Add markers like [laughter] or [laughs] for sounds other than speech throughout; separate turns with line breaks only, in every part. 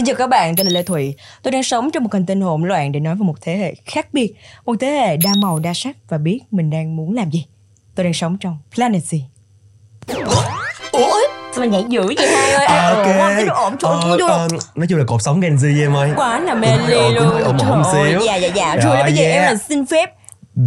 Xin chào các bạn, tên là Lê Thụy. Tôi đang sống trong một hành tinh hỗn loạn để nói về một thế hệ khác biệt, một thế hệ đa màu đa sắc và biết mình đang muốn làm gì. Tôi đang sống trong Planet Z. Ủa? Sao mà nhảy dữ vậy hai ơi?
À,
Ổn
ok?
Cái độ ổn chỗ
Ờ, ờ, nói chung là cột sống Gen Z em ơi
Quá là mê ly
ổn,
luôn.
ổn
Trời
ổn xíu.
Dạ dạ dạ.
Rồi,
Rồi bây giờ em
yeah.
là xin phép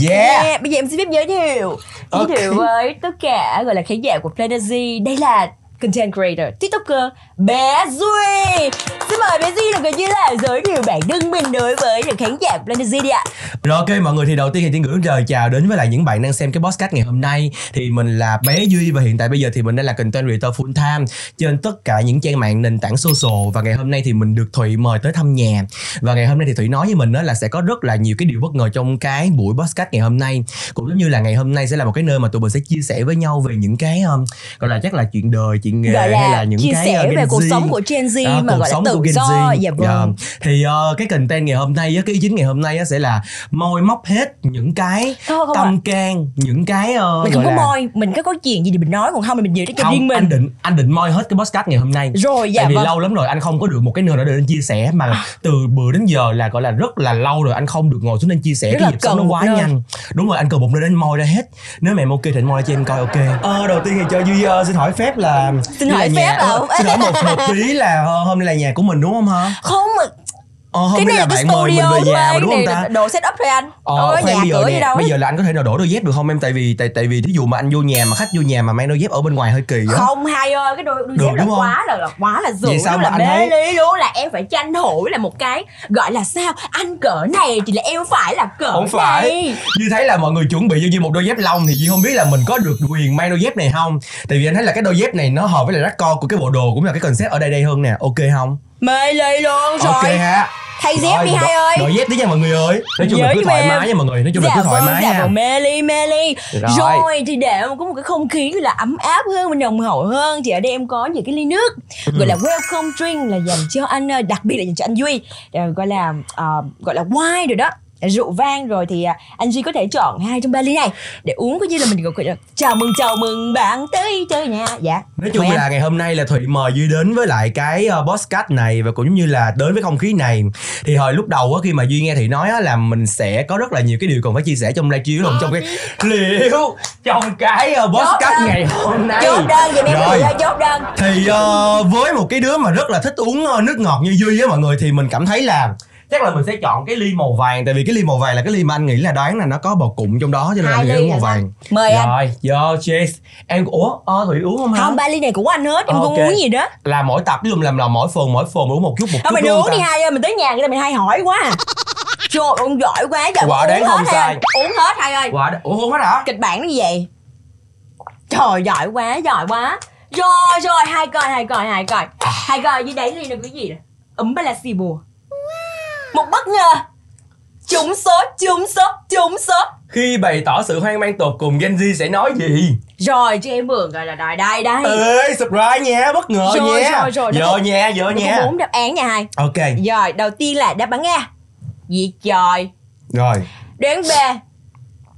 Yeah
bây giờ em xin phép giới thiệu Giới thiệu với tất cả gọi là khán giả của Planet Z Đây là content creator, tiktoker bé Duy. Xin mời bé Duy là người như là giới thiệu bản thân mình đối với những khán giả của Planet đi ạ.
Rồi ok mọi người thì đầu tiên thì Tiên gửi lời chào đến với lại những bạn đang xem cái podcast ngày hôm nay. Thì mình là bé Duy và hiện tại bây giờ thì mình đang là content creator full time Trên tất cả những trang mạng nền tảng social. Và ngày hôm nay thì mình được Thụy mời tới thăm nhà. Và ngày hôm nay thì Thụy nói với mình đó là sẽ có rất là nhiều cái điều bất ngờ trong cái buổi podcast ngày hôm nay. Cũng giống như là ngày hôm nay sẽ là một cái nơi mà tụi mình sẽ chia sẻ với nhau về những cái um, Gọi là chắc là chuyện đời, chuyện nghề
Gọi là
hay là những
chia
cái
sẻ
uh,
về cuộc
Z.
sống của Gen Z
Đó,
mà
cuộc
gọi là
sống
tự
của Gen
do
Z.
Dạ vâng
Dạ. thì uh, cái content ngày hôm nay á, cái ý chính ngày hôm nay á, sẽ là moi móc hết những cái
Không, không,
tâm
không.
can những cái uh,
Mình không có
là-
moi, mình có có chuyện gì thì mình nói Còn không thì mình giữ cho
không
riêng mình
anh định anh định moi hết cái podcast ngày hôm nay
Rồi dạ
tại vì
vâng
lâu lắm rồi anh không có được một cái nơi để anh chia sẻ mà từ bữa đến giờ là gọi là rất là lâu rồi anh không được ngồi xuống anh chia sẻ
Rất
cái sống nó quá
nơi.
nhanh đúng rồi anh cần một nơi để anh moi ra hết nếu em ok thì anh moi ra cho em coi ok ờ đầu tiên thì cho duy ờ, xin hỏi phép là
Xin hỏi
là
phép
nhà,
à?
ờ, xin hỏi một một tí là hôm nay là nhà của mình đúng không hả
Không mà
ờ,
cái này
là
là cái
bạn mời mình về nhà mà đúng không ta?
đồ set up thôi anh.
Ờ,
Đâu có nhà
bây giờ nè,
gì đâu.
bây giờ là anh có thể nào đổ đôi dép được không em? Tại vì tại tại vì thí dụ mà anh vô nhà mà khách vô nhà mà mang đôi dép ở bên ngoài hơi kỳ á.
Không hai ơi cái đôi đôi
Được,
dép là quá là, là quá là dữ
Vậy sao
là
anh
mê
thấy-
lý luôn là em phải tranh thủ là một cái gọi là sao? Anh cỡ này thì là em phải là cỡ
không phải.
này.
Duy thấy là mọi người chuẩn bị cho Duy một đôi dép lông thì Duy không biết là mình có được quyền mang đôi dép này không? Tại vì anh thấy là cái đôi dép này nó hợp với lại rắc của cái bộ đồ cũng là cái concept ở đây đây hơn nè. Ok không?
Mê ly luôn rồi.
ok ha
thay dép
Rồi,
đi hai ơi.
Đổi dép tí nha mọi người ơi. Nói chung là cứ thoải
em.
mái nha mọi người nói chung là
dạ
cứ thoải
vâng,
mái
dạ
nha.
vâng, mê ly mê ly.
Rồi.
rồi thì để có một cái không khí là ấm áp hơn và nồng hậu hơn thì ở đây em có những cái ly nước
Ừ.
gọi là welcome drink là dành cho anh ờ, đặc biệt là dành cho anh duy. Ờ, gọi là ờ, gọi là wine rồi đó rượu vang rồi thì à, anh Duy có thể chọn hai trong ba ly này để uống coi như là mình gọi là chào mừng chào mừng bạn tới chơi nhà dạ
Nói chung
Mời anh.
là ngày hôm nay là Thụy mời Duy đến với lại cái uh, podcast này và cũng như là đến với không khí này thì hồi lúc đầu á khi mà Duy nghe Thụy nói á là mình sẽ có rất là nhiều cái điều cần phải chia sẻ trong livestream luôn trong cái liệu trong cái uh, podcast
đơn.
ngày hôm nay
chốt đơn vậy
Rồi.
ơi chốt đơn
thì ờ, với một cái đứa mà rất là thích uống ờ, nước ngọt như Duy á mọi người thì mình cảm thấy là chắc là mình sẽ chọn cái ly màu vàng tại vì cái ly màu vàng là cái ly mà anh nghĩ là đoán là nó có bột cụm trong đó cho nên là
Hai
nghĩ
ly
uống màu
là
vàng
Mời anh.
rồi vô cheers em ủa ờ thủy uống không
không ba ly này của anh hết em không uống gì đó
là mỗi tập ví dụ làm là mỗi phần mỗi phần uống một chút một
Thôi
chút
mình
đúng
uống
không
đi hai ơi, mình tới nhà người ta mình hay hỏi quá à. Trời ông giỏi quá trời
Quả đáng không sai.
Uống hết hai ơi.
Quả ủa uống hết hả
Kịch bản nó như vậy. Trời giỏi quá, giỏi quá. Rồi rồi, hai coi, hai coi, hai coi. Hai coi dưới đáy ly là cái gì nè? Ấm ba là xì bùa. Một bất ngờ. Trúng số, trúng số, trúng số.
khi bày tỏ sự hoang mang tột cùng Gen Z sẽ nói gì?
Rồi cho em mượn gọi là đây đây. Đây.
ê surprise nha bất ngờ
Rồi,
nha.
rồi, rồi, có-
nha giờ
Nó
nha.
có bốn đáp án nha hai.
ok.
Rồi, đầu tiên là đáp án A. Gì trời.
rồi.
Đáp án B.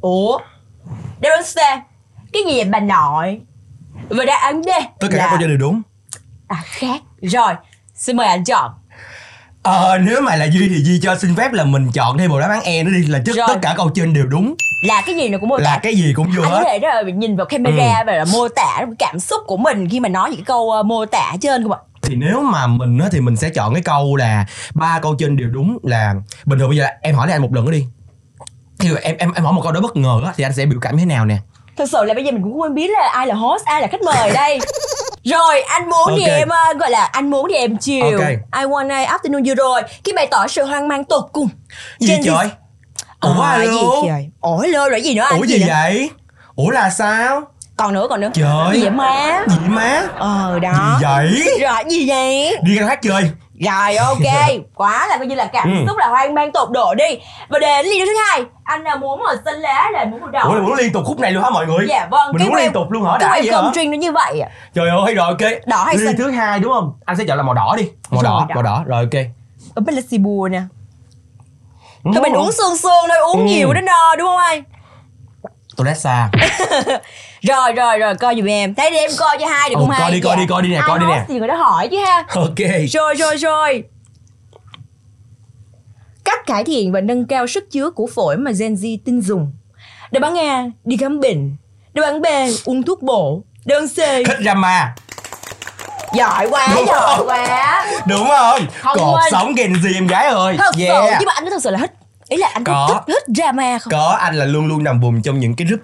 Ủa? Đáp án C. Cái gì vậy bà nội? Và đáp án D
tất cả các câu trả lời đúng.
À khác. Rồi Xin mời anh chọn
Ờ nếu mà là Duy thì Duy cho xin phép là mình chọn thêm một đáp án E nữa đi là
Rồi.
tất cả câu trên đều đúng.
Là cái gì nó cũng mô
là
tả.
cái gì cũng vô
anh có
hết.
thể đó là nhìn vào camera và là mô tả cảm xúc của mình khi mà nói những cái câu ờ, mô tả trên không ạ?
thì nếu mà mình á thì mình sẽ chọn cái câu là ba câu trên đều đúng là bình thường. Bây giờ em hỏi lại anh một lần nữa đi. Thì em em em hỏi một câu đó bất ngờ á thì anh sẽ biểu cảm thế nào nè?
Thật sự là bây giờ mình cũng không biết là ai là host, ai là khách mời đây. [laughs] Rồi, anh muốn thì
Ok.
em ờ, gọi là anh muốn thì em chiều.
Ok.
I want a afternoon you rồi. Khi bày tỏ sự hoang mang tột cùng.
gì
Gen
trời ủa alo
gì trời? Ủa lơ rồi gì nữa anh?
ủa gì
nữa?
vậy ủa là sao
Còn nữa, còn nữa.
Trời.
Gì vậy má?
gì má
Ờ đó.
gì vậy
Rồi gì vậy?
đi ra hát chơi
Rồi ok, [laughs] quá là coi như là cảm
Ừ.
xúc là hoang mang tột độ đi. Và đến ly thứ hai, anh là muốn màu xanh lá là muốn màu đỏ?
ủa muốn liên tục khúc này luôn hả mọi người
Dạ vâng,
mình muốn liên tục luôn hả đã vậy hả
drink nó như vậy à.
trời ơi rồi ok
Đỏ hay
ly
xanh?
thứ hai đúng không anh sẽ chọn là màu đỏ đi màu
Rồi,
đỏ
đỏ.
màu đỏ rồi ok
Ở bên là xì bùa nè. Thôi mình uống sương sương thôi, uống
Ừ.
nhiều đến no đúng không anh?
tôi xa [laughs]
Rồi rồi rồi coi giùm em. Thấy đi em coi cho hai được
Ừ,
không
coi
hai?
đi, coi đi, coi đi nè, coi đi nè.
thì người đó hỏi chứ ha.
ok
Rồi rồi rồi. cải thiện và nâng cao sức chứa của phổi mà Gen Z tin dùng. Đáp án A. Đi khám bệnh. Đáp án B. Uống thuốc bổ. Đáp án C.
Thích drama
Giỏi quá,
Đúng
giỏi
không?
quá.
đúng không
Không
cột
quên.
sống Gen Z em gái ơi
Thật sự,
yeah.
nhưng mà anh có thật sự là thích Ý là anh có,
Có.
thích, thích drama không?
có anh là luôn luôn nằm vùng trong những cái group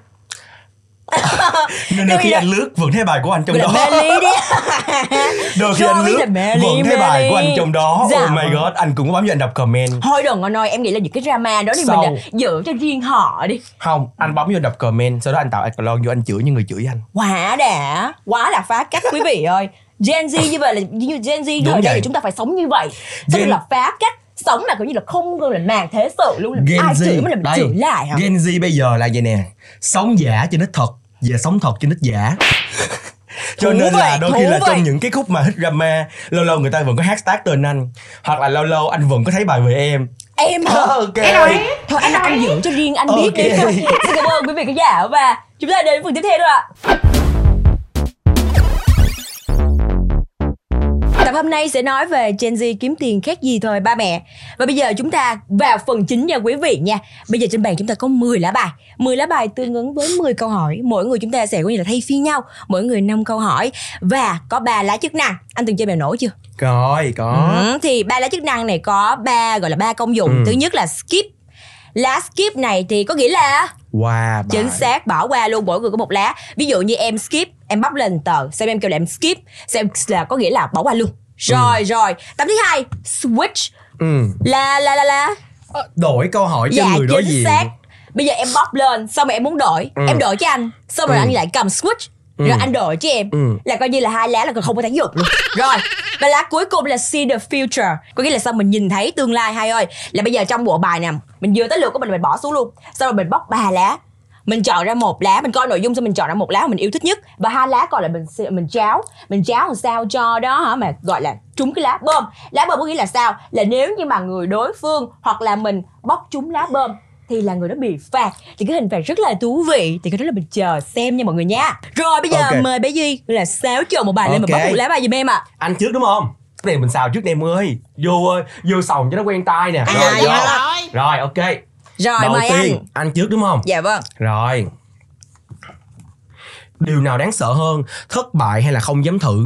[laughs] nên đôi khi anh lướt vẫn thấy bài của anh trong
là
đó. [laughs] Đôi khi anh lướt
là
vẫn thấy bài của anh trong đó.
Dạ.
oh my god anh cũng có bấm vô anh đọc comment.
Thôi đừng anh ơi, em nghĩ là những cái drama đó thì mình là giữ cho riêng họ đi.
Không anh bấm vô đọc comment sau đó anh tạo icon vô anh chửi những người chửi anh.
Quá đã, quá là phá cách quý vị ơi. Gen Z như vậy là như Gen Z thời đây thì chúng ta phải sống như vậy. Xong
Gen-
là phá cách Sống là kiểu như là không gọi là màng thế sự luôn
Gen
Ai
Z
chửi làm
đây,
chửi lại hả?
Gen Z bây giờ là vậy nè? Sống giả cho ít thật và sống thật cho ít giả. [laughs] Cho
Thú
nên là
vị,
đôi khi là trong những cái khúc mà hit drama lâu lâu người ta vẫn có hashtag tên anh hoặc là lâu lâu anh vẫn có thấy bài về em.
Em hả? [laughs]
ok.
Thôi anh anh giữ cho riêng anh [laughs] biết
Ok.
đi. Xin cảm ơn quý vị khán giả và chúng ta đến phần tiếp theo thôi ạ Tập hôm nay sẽ nói về Gen Z kiếm tiền khác gì thôi ba mẹ Và bây giờ chúng ta vào phần chính nha quý vị nha Bây giờ trên bàn chúng ta có 10 lá bài 10 lá bài tương ứng với 10 câu hỏi Mỗi người chúng ta sẽ có như là thay phiên nhau Mỗi người 5 câu hỏi Và có 3 lá chức năng Anh từng chơi bèo nổi chưa?
rồi có
Ừ, thì ba lá chức năng này có ba gọi là ba công dụng.
Ừ.
Thứ nhất là skip. Lá skip này thì có nghĩa là
qua bài
chính xác bỏ qua luôn mỗi người có một lá. Ví dụ như em skip, em bóc lên tờ, xem em kêu là em skip, xem là có nghĩa là bỏ qua luôn. Rồi rồi. Tập thứ hai, switch
ừ.
là là là là
đổi câu hỏi cho
dạ
người đối
chính
diện
xác. Bây giờ em bóc lên, xong rồi em muốn đổi,
Ừ.
em đổi cho anh, xong rồi
Ừ.
anh lại cầm switch.
Ừ.
Rồi anh đổi cho em
Ừ.
Là coi như là hai lá là còn không có tác dụng luôn Rồi Và lá cuối cùng là see the future Có nghĩa là sao mình nhìn thấy tương lai hai ơi Là bây giờ trong bộ bài nè Mình vừa tới lượt của mình mình bỏ xuống luôn. Sau rồi mình bóc ba lá. Mình chọn ra một lá mình coi nội dung xong mình chọn ra một lá mà mình yêu thích nhất. Và hai lá còn lại mình mình cháo mình cháo làm sao cho đó hả? Mà gọi là trúng cái lá bơm. Lá bơm có nghĩa là sao? Là nếu như mà người đối phương hoặc là mình bóc trúng lá bơm thì là người đó bị phạt. Thì cái hình phạt rất là thú vị. Thì cái đó là mình chờ xem nha mọi người nha. Rồi bây giờ
Ok.
mời bé duy là xáo trộn một bài lên mà bóc một lá bài giùm em ạ.
Anh trước đúng không cái này mình xào trước em ơi vô ơi vô sòng cho nó quen tay nè.
À,
rồi
hả?
rồi. Ok.
Rồi
đầu
mời
tiên
anh.
anh trước đúng không?
Dạ vâng.
Rồi Điều nào đáng sợ hơn Thất bại hay là không dám thử?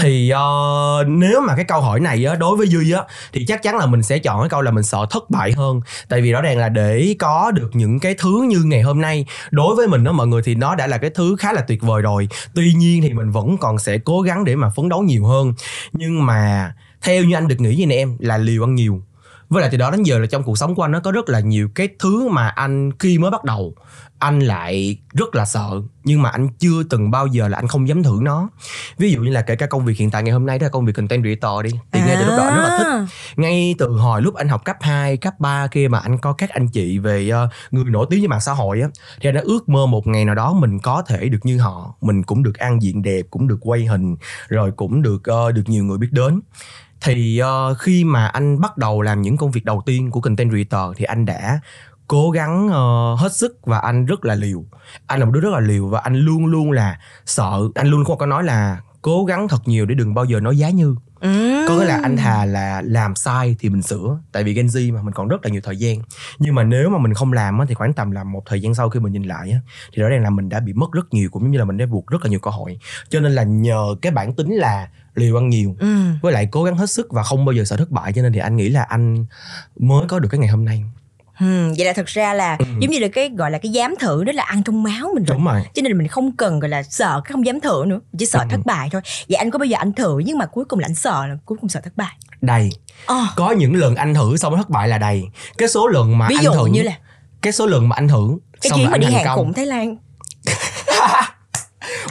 Thì ờ, nếu mà cái câu hỏi này á, Đối với Duy á Thì chắc chắn là mình sẽ chọn cái câu là mình sợ thất bại hơn. Tại vì rõ ràng là để có được những cái thứ như ngày hôm nay Đối với mình đó mọi người thì nó đã là cái thứ khá là tuyệt vời rồi. Tuy nhiên thì mình vẫn còn sẽ cố gắng để mà phấn đấu nhiều hơn. Nhưng mà theo như anh được nghĩ như này em Là liều ăn nhiều. Với lại từ đó đến giờ là trong cuộc sống của anh nó có rất là nhiều cái thứ mà anh khi mới bắt đầu anh lại rất là sợ nhưng mà anh chưa từng bao giờ là anh không dám thử nó ví dụ như là kể cả công việc hiện tại ngày hôm nay đó là công việc content creator đi thì ngay từ lúc đó anh rất là thích
À.
ngay từ hồi lúc anh học cấp 2, cấp 3 kia mà anh có các anh chị về ờ, người nổi tiếng trên mạng xã hội á thì anh đã ước mơ một ngày nào đó mình có thể được như họ, mình cũng được ăn diện đẹp, cũng được quay hình, rồi cũng được ờ, được nhiều người biết đến. Thì ờ, khi mà anh bắt đầu làm những công việc đầu tiên của content creator thì anh đã cố gắng ờ, hết sức và anh rất là liều. Anh là một đứa rất là liều và anh luôn luôn là sợ, anh luôn có có nói là cố gắng thật nhiều để đừng bao giờ nói giá như
Ừ.
có nghĩa là anh thà là làm sai thì mình sửa tại vì Gen Z mà mình còn rất là nhiều thời gian nhưng mà nếu mà mình không làm á, thì khoảng tầm làm một thời gian sau khi mình nhìn lại á, thì rõ ràng là mình đã bị mất rất nhiều cũng giống như là mình đã vụt rất là nhiều cơ hội cho nên là nhờ cái bản tính là liều ăn nhiều
Ừ.
với lại cố gắng hết sức và không bao giờ sợ thất bại cho nên thì anh nghĩ là anh mới có được cái ngày hôm nay
Ừ, vậy là thật ra là
Ừ.
giống như là cái gọi là cái dám thử đó là ăn trong máu mình rồi.
Đúng rồi.
Cho nên là mình không cần gọi là sợ cái không dám thử nữa chỉ sợ
Ừ.
thất bại thôi. Vậy anh có bao giờ anh thử nhưng mà cuối cùng là anh sợ là cuối cùng sợ thất bại?
Đầy.
Ờ,
có những lần anh thử xong thất bại là đầy. Cái số lần mà
ví
anh
dụ
thử
như là?
Cái số lần mà anh thử
cái
xong
chuyến mà đi hàng
công.
Khủng Thái Lan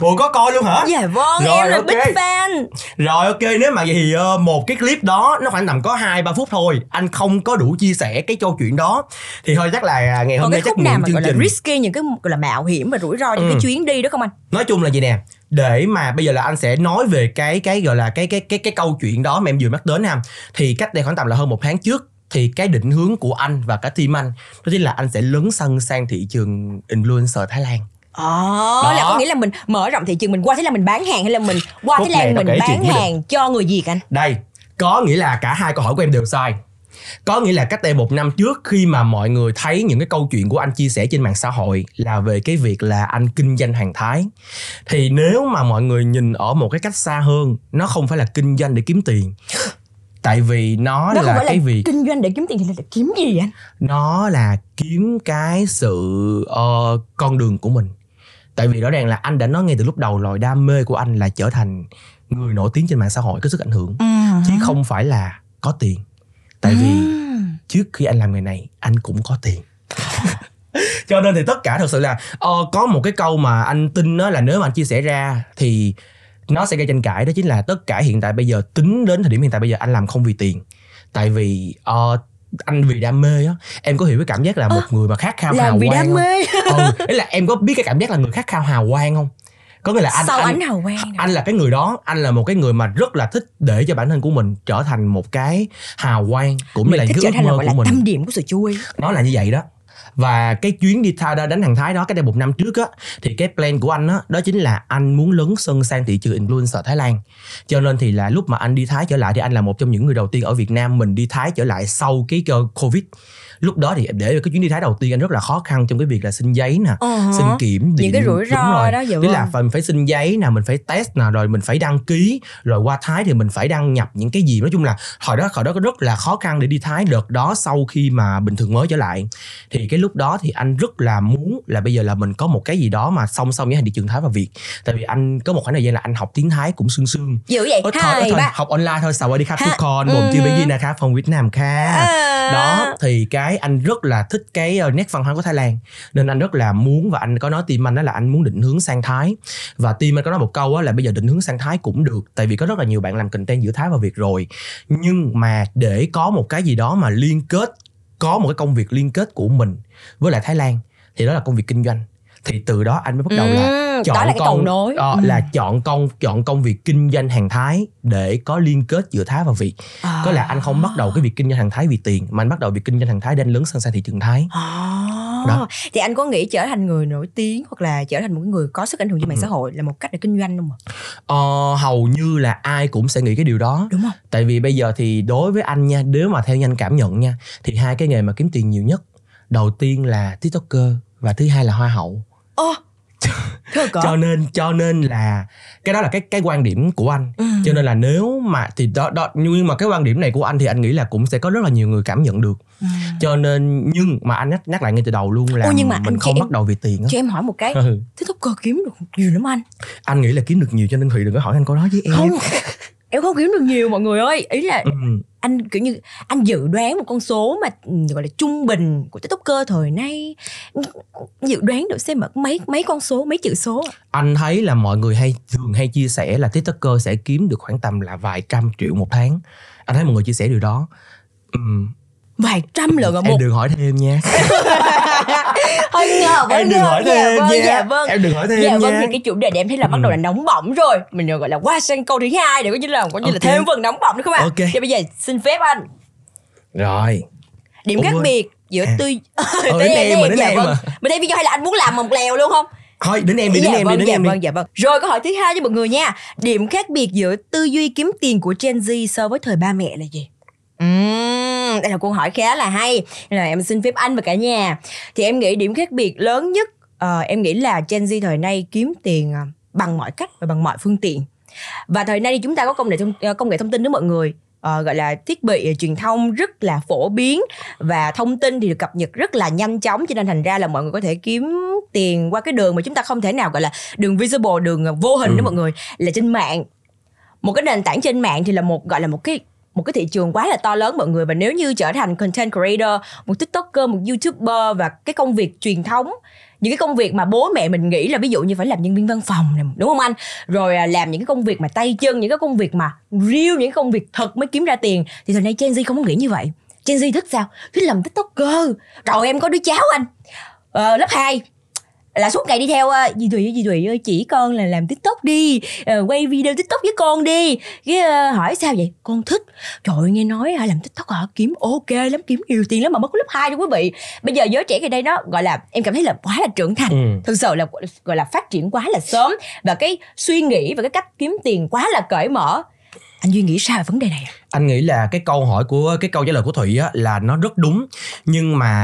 ủa có coi luôn hả
dạ vâng
Rồi,
em là
ok.
big fan
Rồi ok nếu mà vậy thì ờ, một cái clip đó nó khoảng tầm có 2 3 phút thôi. Anh không có đủ chia sẻ cái câu chuyện đó. Thì thôi chắc là ngày hôm nay chắc mượn chương
gọi là
trình.
risky những cái gọi là mạo hiểm và rủi ro những
Ừ.
cái chuyến đi đó không anh
Nói chung là gì nè, để mà bây giờ là anh sẽ nói về cái cái gọi là cái cái cái cái câu chuyện đó mà em vừa nhắc đến ha. Thì cách đây khoảng tầm là hơn một tháng trước thì cái định hướng của anh và cả team anh đó chính là anh sẽ lấn sân sang thị trường influencer Thái Lan.
Ồ,
Đó.
là có nghĩa là mình mở rộng thị trường mình qua Thái Lan mình bán hàng hay là mình qua
Khúc
Thái Lan mình bán hàng cho người Việt anh?
Đây, có nghĩa là cả hai câu hỏi của em đều sai. có nghĩa là cách đây một năm trước khi mà mọi người thấy những cái câu chuyện của anh chia sẻ trên mạng xã hội là về cái việc là anh kinh doanh hàng thái thì nếu mà mọi người nhìn ở một cái cách xa hơn nó không phải là kinh doanh để kiếm tiền tại vì nó,
nó không
là
phải
cái
là
việc
kinh doanh để kiếm tiền thì là kiếm gì anh
nó là kiếm cái sự ờ, con đường của mình tại vì rõ ràng là anh đã nói ngay từ lúc đầu rồi đam mê của anh là trở thành người nổi tiếng trên mạng xã hội có sức ảnh hưởng. Chứ không phải là có tiền. Tại vì
Ừm.
trước khi anh làm nghề này anh cũng có tiền. [laughs] Cho nên thì tất cả thật sự là ờ, có một cái câu mà anh tin đó là nếu mà anh chia sẻ ra thì nó sẽ gây tranh cãi đó chính là tất cả hiện tại bây giờ tính đến thời điểm hiện tại bây giờ anh làm không vì tiền. Tại vì ờ, anh vì đam mê á em có hiểu cái cảm giác là một người mà khát khao hào
vì
quang
đam
không?
mê.
Ừ, [laughs] ý là em có biết cái cảm giác là người khát khao hào quang không? Có nghĩa là anh
sau
anh,
hào quang
anh là cái người đó anh là một cái người mà rất là thích để cho bản thân của mình trở thành một cái hào quang cũng như là cái
trở
ước mơ của
là
mình.
tâm điểm của sự chú ý
nó là như vậy đó và cái chuyến đi thailand đánh hàng thái đó cái đây một năm trước á, thì cái plan của anh á, đó chính là anh muốn lấn sân sang thị trường influencer Thái Lan. Cho nên thì là lúc mà anh đi Thái trở lại thì anh là một trong những người đầu tiên ở Việt Nam mình đi Thái trở lại sau cái Covid lúc đó thì để cái chuyến đi Thái đầu tiên anh rất là khó khăn trong cái việc là xin giấy nè
Ờ
xin kiểm
những cái
điểm.
rủi
Đúng
ro
rồi.
đó dạ
Tức là phải mình phải xin giấy nè mình phải test nè rồi mình phải đăng ký. Rồi qua Thái thì mình phải đăng nhập những cái gì. Nói chung là hồi đó hồi đó có rất là khó khăn để đi Thái. Đợt đó sau khi mà bình thường mới trở lại thì cái lúc đó thì anh rất là muốn là bây giờ là mình có một cái gì đó mà song song với hành thị trường Thái và Việt. Tại vì anh có một khoảng thời gian là anh học tiếng Thái cũng sương sương.
Dữ vậy
Ít thôi, thôi, học online thôi sao đi khắp
Ha,
con
ừ.
bồm chưa biết gì nè khá. Phòng Việt Nam khá đó thì cái anh rất là thích cái ờ, nét văn hóa của Thái Lan. Nên anh rất là muốn và anh có nói team anh đó là anh muốn định hướng sang Thái. Và team anh có nói một câu là bây giờ định hướng sang Thái cũng được, tại vì có rất là nhiều bạn làm content giữa Thái và Việt rồi. Nhưng mà để có một cái gì đó mà liên kết, có một cái công việc liên kết của mình với lại Thái Lan, thì đó là công việc kinh doanh thì từ đó anh mới bắt đầu là
Ừm,
chọn
đó là cái cầu
con
nối
ờ,
Ừm.
là chọn công chọn công việc kinh doanh hàng Thái để có liên kết giữa Thái và Việt
À.
có là anh không bắt đầu cái việc kinh doanh hàng Thái vì tiền mà anh bắt đầu việc kinh doanh hàng Thái để anh lớn sân sang thị trường Thái
À.
Đó.
thì anh có nghĩ trở thành người nổi tiếng hoặc là trở thành một người có sức ảnh hưởng trên mạng
Ừ.
xã hội là một cách để kinh doanh không ạ?
ờ, hầu như là ai cũng sẽ nghĩ cái điều đó
Đúng không?
tại vì bây giờ thì đối với anh nha nếu mà theo như anh cảm nhận nha thì hai cái nghề mà kiếm tiền nhiều nhất đầu tiên là tiktoker và thứ hai là hoa hậu
Thưa có.
cho nên cho nên là cái đó là cái cái quan điểm của anh
Ừ.
cho nên là nếu mà thì đó đó nhưng mà cái quan điểm này của anh thì anh nghĩ là cũng sẽ có rất là nhiều người cảm nhận được
Ừ.
cho nên nhưng mà anh nhắc, nhắc lại ngay từ đầu luôn là
Ô, nhưng mà
mình không bắt đầu vì tiền á
Cho em hỏi một cái,
Ừ.
TikToker kiếm được nhiều lắm anh.
anh nghĩ là kiếm được nhiều cho nên thùy đừng có hỏi anh câu đó với em
Không, [laughs] em không kiếm được nhiều mọi người ơi. Ý là
ừ.
Anh kiểu như anh dự đoán một con số mà ừ, gọi là trung bình của tiktoker thời nay dự đoán được xem mấy mấy con số mấy chữ số
anh thấy là mọi người hay thường hay chia sẻ là tiktoker sẽ kiếm được khoảng tầm là vài trăm triệu một tháng. Anh thấy mọi người chia sẻ điều đó. Ừ.
vài trăm lần ở
em
một
đừng hỏi thêm nha [laughs]
hơi ngờ
em đừng hỏi thêm
vâng, dạ vâng.
Em đừng hỏi thêm
dạ vâng
nha.
thì cái chủ đề này em thấy là bắt đầu là nóng bỏng rồi. Mình gọi là qua sang câu thứ hai để có như là có như là thêm phần nóng bỏng nữa các bạn.
Ok.
thì bây giờ xin phép anh.
Rồi.
Điểm
Ủa,
khác biệt giữa
À.
tư
Ờ, [laughs] đến em mà, đến
dạ
em
vâng.
mà.
mình thấy video hay là anh muốn làm một lèo luôn không?
Thôi đến em đi đến
dạ
em
vâng,
đi đến
dạ
em đi.
vâng, dạ vâng. Rồi câu hỏi thứ hai cho mọi người nha. Điểm khác biệt giữa tư duy kiếm tiền của Gen Z so với thời ba mẹ là gì? Uhm, đây là câu hỏi khá là hay. Là em xin phép anh và cả nhà. Thì em nghĩ điểm khác biệt lớn nhất ờ, em nghĩ là Gen Z thời nay kiếm tiền ờ, bằng mọi cách và bằng mọi phương tiện. Và thời nay thì chúng ta có công nghệ thông, ờ, công nghệ thông tin đó mọi người. Ờ, gọi là thiết bị truyền thông rất là phổ biến và thông tin thì được cập nhật rất là nhanh chóng cho nên thành ra là mọi người có thể kiếm tiền qua cái đường mà chúng ta không thể nào gọi là đường visible đường vô hình
Ừ.
đó mọi người là trên mạng một cái nền tảng trên mạng thì là một gọi là một cái một cái thị trường quá là to lớn mọi người. Và nếu như trở thành content creator một tiktoker một youtuber và cái công việc truyền thống những cái công việc mà bố mẹ mình nghĩ là ví dụ như phải làm nhân viên văn phòng này, đúng không anh? Rồi à, làm những cái công việc mà tay chân những cái công việc mà real những cái công việc thật mới kiếm ra tiền thì thời nay Gen Z không có nghĩ như vậy. Gen Z thích sao? Thích làm tiktoker. Rồi em có đứa cháu anh. Ờ, lớp 2 là suốt ngày đi theo ờ, dì Thùy ơi, dì Thùy ơi chỉ con là làm tiktok đi ờ, quay video tiktok với con đi. Cái ờ, hỏi sao vậy? Con thích. Trời ơi, nghe nói làm tiktok hả? Kiếm ok lắm kiếm nhiều tiền lắm mà mất lớp 2 đó quý vị. Bây giờ giới trẻ ngày đây nó gọi là em cảm thấy là quá là trưởng thành.
Ừ.
thực sự là gọi là phát triển quá là sớm và cái suy nghĩ và cái cách kiếm tiền quá là cởi mở. Anh duy nghĩ sao về vấn đề này ạ?
Anh nghĩ là cái câu hỏi của cái câu trả lời của thụy á là nó rất đúng nhưng mà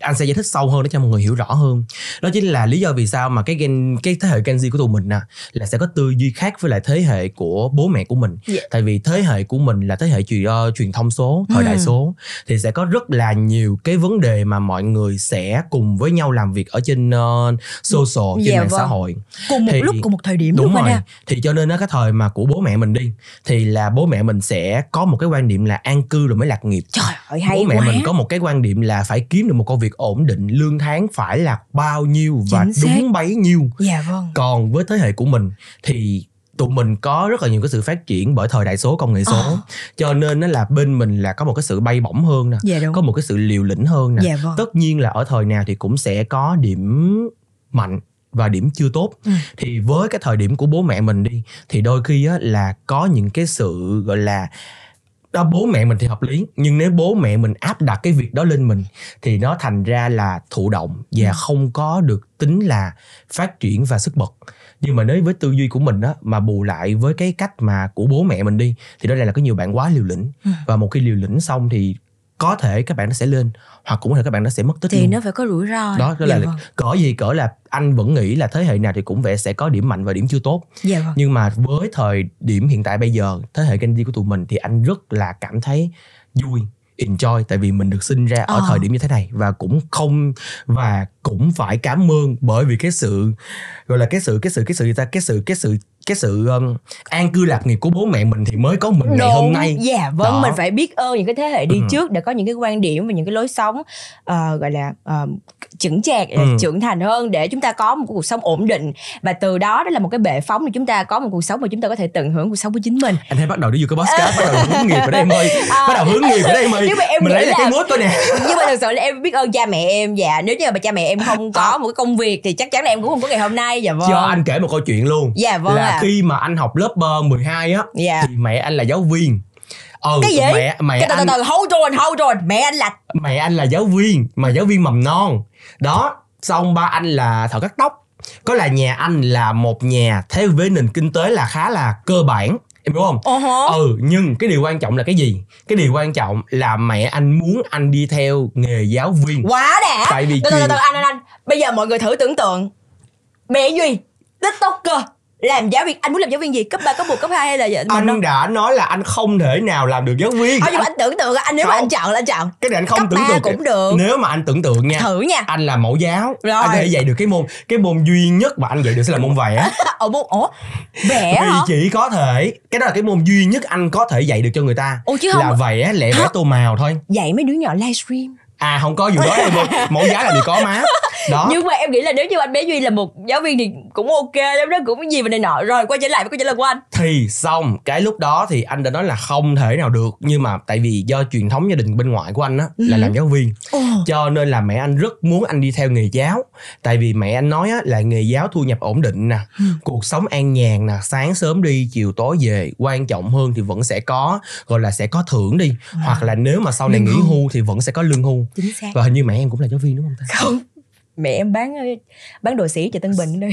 anh sẽ giải thích sâu hơn để cho mọi người hiểu rõ hơn đó chính là lý do vì sao mà cái gen cái thế hệ Gen Z của tụi mình nè là sẽ có tư duy khác với lại thế hệ của bố mẹ của mình
Dạ.
tại vì thế hệ của mình là thế hệ truyền uh, truyền thông số thời đại
Ừ.
số thì sẽ có rất là nhiều cái vấn đề mà mọi người sẽ cùng với nhau làm việc ở trên uh, social trên
Dạ
mạng xã
vâng.
hội
cùng một
Thì-
lúc cùng một thời điểm
đúng
anh
rồi
ha
thì cho nên nó cái thời mà của bố mẹ mình đi thì là bố mẹ mình sẽ có một cái quan niệm là an cư rồi mới lạc nghiệp.
Trời ơi hay
bố mẹ
quá.
mình có một cái quan điểm là phải kiếm được một công việc ổn định lương tháng phải là bao nhiêu và
Chính xác.
đúng bấy nhiêu.
Dạ vâng.
Còn với thế hệ của mình thì tụi mình có rất là nhiều cái sự phát triển bởi thời đại số công nghệ số.
Ờ.
cho nên nó là bên mình là có một cái sự bay bổng hơn nè
dạ đúng.
có một cái sự liều lĩnh hơn nè.
Dạ vâng.
Tất nhiên là ở thời nào thì cũng sẽ có điểm mạnh và điểm chưa tốt.
Ừ.
thì với cái thời điểm của bố mẹ mình đi thì đôi khi á, là có những cái sự gọi là đó bố mẹ mình thì hợp lý nhưng nếu bố mẹ mình áp đặt cái việc đó lên mình thì nó thành ra là thụ động và
Ừ.
không có được tính là phát triển và sức bật nhưng mà nếu với tư duy của mình á mà bù lại với cái cách mà của bố mẹ mình đi thì đó là có nhiều bạn quá liều lĩnh
Ừ.
và một khi liều lĩnh xong thì có thể các bạn nó sẽ lên hoặc cũng có thể các bạn nó sẽ mất tích
thì
luôn
nó phải có rủi ro
đó
dạ
là
vâng.
cỡ gì cỡ là anh vẫn nghĩ là thế hệ nào thì cũng vẻ sẽ có điểm mạnh và điểm chưa tốt
dạ vâng
nhưng mà với thời điểm hiện tại bây giờ thế hệ Gen Z của tụi mình thì anh rất là cảm thấy vui enjoy tại vì mình được sinh ra ở
Ờ.
thời điểm như thế này và cũng không và cũng phải cảm ơn bởi vì cái sự gọi là cái sự cái sự cái sự ta? Cái sự cái sự cái sự um, an cư lạc nghiệp của bố mẹ mình thì mới có mình ngày hôm
Đúng,
nay.
Dạ vâng
Đó.
mình phải biết ơn những cái thế hệ đi
Ừ.
trước để có những cái quan điểm và những cái lối sống ờ, gọi là uh, chững chạc
Ừ.
trưởng thành hơn để chúng ta có một cuộc sống ổn định. Và từ đó đó là một cái bệ phóng để chúng ta có một cuộc sống mà chúng ta có thể tận hưởng cuộc sống của chính mình.
Anh thấy bắt đầu đi vô cái podcast bắt đầu hướng nghiệp ở đây em ơi.
À. [laughs]
bắt đầu hướng nghiệp ở đây em ơi.
Nhưng mà em
mình lấy lại cái
là-
mood coi nè.
nhưng mà thật sự là em biết ơn cha mẹ em dạ. Nếu như mà cha mẹ em không có một cái công việc thì chắc chắn là em cũng không có ngày hôm nay dạ vâng.
cho anh kể một câu chuyện luôn.
Dạ vâng
là
ạ.
khi mà anh học lớp uh, 12 á
dạ.
thì mẹ anh là giáo viên. Ừ
Cái gì?
mẹ mẹ
từ từ
anh
từ hold on hold on. Mẹ anh là
mẹ anh là giáo viên mà giáo viên mầm non. Đó xong ba anh là thợ cắt tóc. Có là nhà anh là một nhà theo với nền kinh tế là khá là cơ bản em hiểu không?
Hả?
ừ nhưng cái điều quan trọng là cái gì? Cái điều quan trọng là mẹ anh muốn anh đi theo nghề giáo viên.
Quá đã.
Tại vì
từ từ từ anh anh anh. Bây giờ mọi người thử tưởng tượng. Mẹ duy tiktoker làm giáo viên anh muốn làm giáo viên gì? Cấp 3, cấp 1, cấp 2 hay là gì?
anh
Mình
đã nói là anh không thể nào làm được giáo viên.
Thôi nhưng mà anh tưởng tượng anh nếu mà
Không.
anh chọn là anh chọn.
Cái này anh không
cấp
tưởng
3
tượng
cũng được.
Nếu mà anh tưởng tượng nha
thử nha.
anh là mẫu giáo.
Rồi.
anh có thể dạy được cái môn cái môn duy nhất mà anh dạy được sẽ là môn vẽ. [laughs]
Ở môn ủa? Vẽ
vì
hả?
chỉ có thể cái đó là cái môn duy nhất anh có thể dạy được cho người ta.
Ủa chứ không
là vẽ lẻ vẽ
Hả?
tô màu thôi.
Dạy mấy đứa nhỏ livestream.
À không có vụ đó ơi mẫu giáo là gì có má [laughs] đó.
Nhưng mà em nghĩ là nếu như anh bé duy là một giáo viên thì cũng ok lắm đó cũng gì mà này nọ. Rồi quay trở lại với câu trả lời của anh.
Thì xong cái lúc đó thì anh đã nói là không thể nào được. Nhưng mà tại vì do truyền thống gia đình bên ngoại của anh á là
Ừ.
làm giáo viên.
Ồ.
cho nên là mẹ anh rất muốn anh đi theo nghề giáo. Tại vì mẹ anh nói á, là nghề giáo thu nhập ổn định nè
Ừ.
cuộc sống an nhàn nè sáng sớm đi chiều tối về quan trọng hơn thì vẫn sẽ có gọi là sẽ có thưởng đi. Hoặc là nếu mà sau này nghỉ
hưu.
hưu thì vẫn sẽ có lương hưu.
Chính xác.
Và hình như mẹ em cũng là giáo viên đúng không ta?
Không mẹ em bán bán đồ xỉ cho Tân Bình đây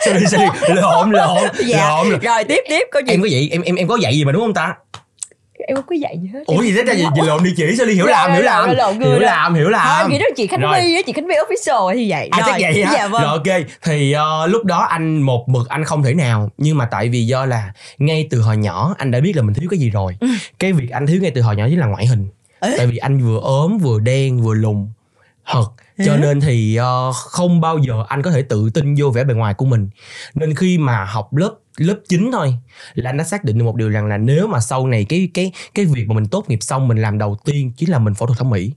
sorry sorry lộn lộn
dạ.
lộn
rồi tiếp tiếp có gì?
Em có dạy em em em có dạy gì mà đúng không ta?
Em không có dạy gì hết.
Ủa gì thế? Ta gì, gì lộn đi chỉ sao đi hiểu
Rồi,
làm hiểu làm hiểu làm hiểu làm
nghĩ đó chị Khánh. My á chị Khánh My official thì vậy?
À chắc vậy hả?
dạ vâng.
Rồi ok. Thì ờ, lúc đó anh một mực anh không thể nào Nhưng mà tại vì do là Ngay từ hồi nhỏ anh đã biết là mình thiếu cái gì rồi.
Ừ.
Cái việc anh thiếu ngay từ hồi nhỏ chính là ngoại hình.
Ê.
Tại vì anh vừa ốm vừa đen vừa lùn Thật cho nên thì ờ, không bao giờ anh có thể tự tin vô vẻ bề ngoài của mình. Nên khi mà học lớp lớp 9 thôi là anh đã xác định được một điều rằng là nếu mà sau này cái cái cái việc mà mình tốt nghiệp xong mình làm đầu tiên chính là mình phẫu thuật thẩm mỹ.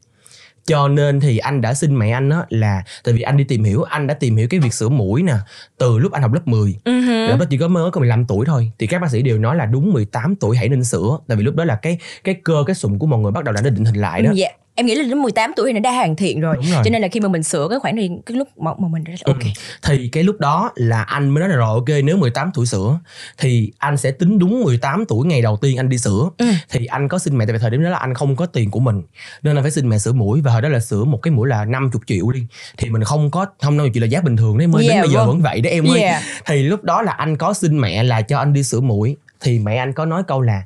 Cho nên thì anh đã xin mẹ anh á là tại vì anh đi tìm hiểu anh đã tìm hiểu cái việc sửa mũi nè từ lúc anh học lớp 10
Ừ hứ.
lúc đó chỉ có mới có 15 tuổi thôi. Thì các bác sĩ đều nói là đúng 18 tuổi hãy nên sửa tại vì lúc đó là cái cái cơ cái sụn của mọi người bắt đầu đã định hình lại đó.
Dạ em nghĩ là đến 18 tuổi thì nó đã hoàn thiện rồi.
Rồi.
Cho nên là khi mà mình sửa cái khoảng này cái lúc mà, mà mình đã
Ừ.
ok.
Thì cái lúc đó là anh mới nói là rồi ok nếu 18 tuổi sửa thì anh sẽ tính đúng 18 tuổi ngày đầu tiên anh đi sửa.
Ừ.
thì anh có xin mẹ tại vì thời điểm đó là anh không có tiền của mình nên là phải xin mẹ sửa mũi và hồi đó là sửa một cái mũi là 50 triệu đi. Thì mình không có không 50 triệu là giá bình thường đấy mới đến
Yeah,
bây giờ vẫn vậy đấy em ơi.
Yeah.
Thì lúc đó là anh có xin mẹ là cho anh đi sửa mũi. Thì mẹ anh có nói câu là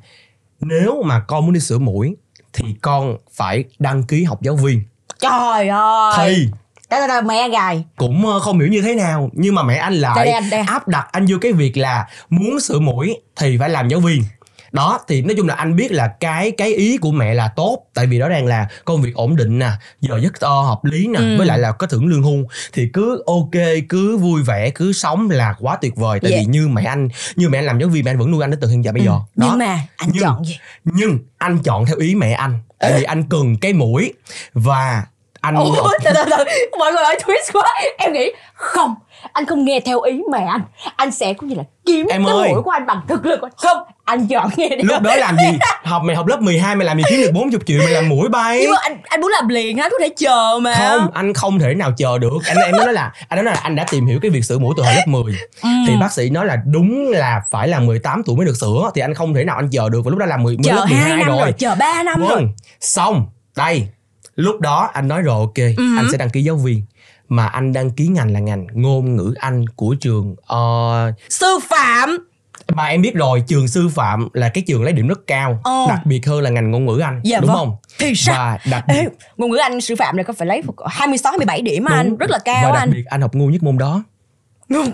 nếu mà con muốn đi sửa mũi thì con phải đăng ký học giáo viên.
Trời ơi.
Thì
Đó, đó, mẹ gài
cũng ờ, không hiểu như thế nào nhưng mà mẹ anh
đây
lại
đây anh đây.
áp đặt anh vô cái việc là muốn sửa mũi thì phải làm giáo viên đó thì nói chung là anh biết là cái cái ý của mẹ là tốt tại vì đó đang là công việc ổn định nè giờ giấc to hợp lý nè
Ừ.
với lại là có thưởng lương hưu thì cứ ok cứ vui vẻ cứ sống là quá tuyệt vời tại
Dạ.
vì như mẹ anh như mẹ anh làm giáo viên mẹ anh vẫn nuôi anh đến từ hiện giờ bây giờ
Ừ.
đó
nhưng mà anh
Nhưng-
chọn gì
nhưng anh chọn theo ý mẹ anh tại vì anh cần cái mũi và anh
Ủa, từ từ từ mọi người ơi twist quá em nghĩ không anh không nghe theo ý mẹ anh anh sẽ cũng như là kiếm
Em
cái
ơi.
mũi của anh bằng thực lực không anh chọn nghe theo
lúc đó làm gì? Học mày học lớp 12 mày làm gì? Kiếm được 40 triệu mày làm mũi bay.
Nhưng mà anh anh muốn làm liền á có thể chờ mà.
Không anh không thể nào chờ được. Anh em nói là anh nói là anh đã tìm hiểu cái việc sửa mũi từ hồi lớp 10
Ừ.
thì bác sĩ nói là đúng là phải là 18 tuổi mới được sửa. Thì anh không thể nào anh chờ được. Và lúc đó là 10 mới
chờ
lớp
2
12
năm rồi.
rồi.
chờ 3 năm rồi.
Vâng xong đây. Lúc đó anh nói rồi ok
Ừ.
anh sẽ đăng ký giáo viên. Mà anh đăng ký ngành là ngành ngôn ngữ anh của trường ờ,
sư phạm
mà em biết rồi trường sư phạm là cái trường lấy điểm rất cao.
Ờ.
đặc biệt hơn là ngành ngôn ngữ anh
Dạ
đúng
vâng.
không?
Thì sao?
Và đặc
Ê, ngôn ngữ anh sư phạm này có phải lấy 26 27 điểm anh?
Đúng.
rất là
và
cao
đặc
anh.
biệt anh học ngu nhất môn đó.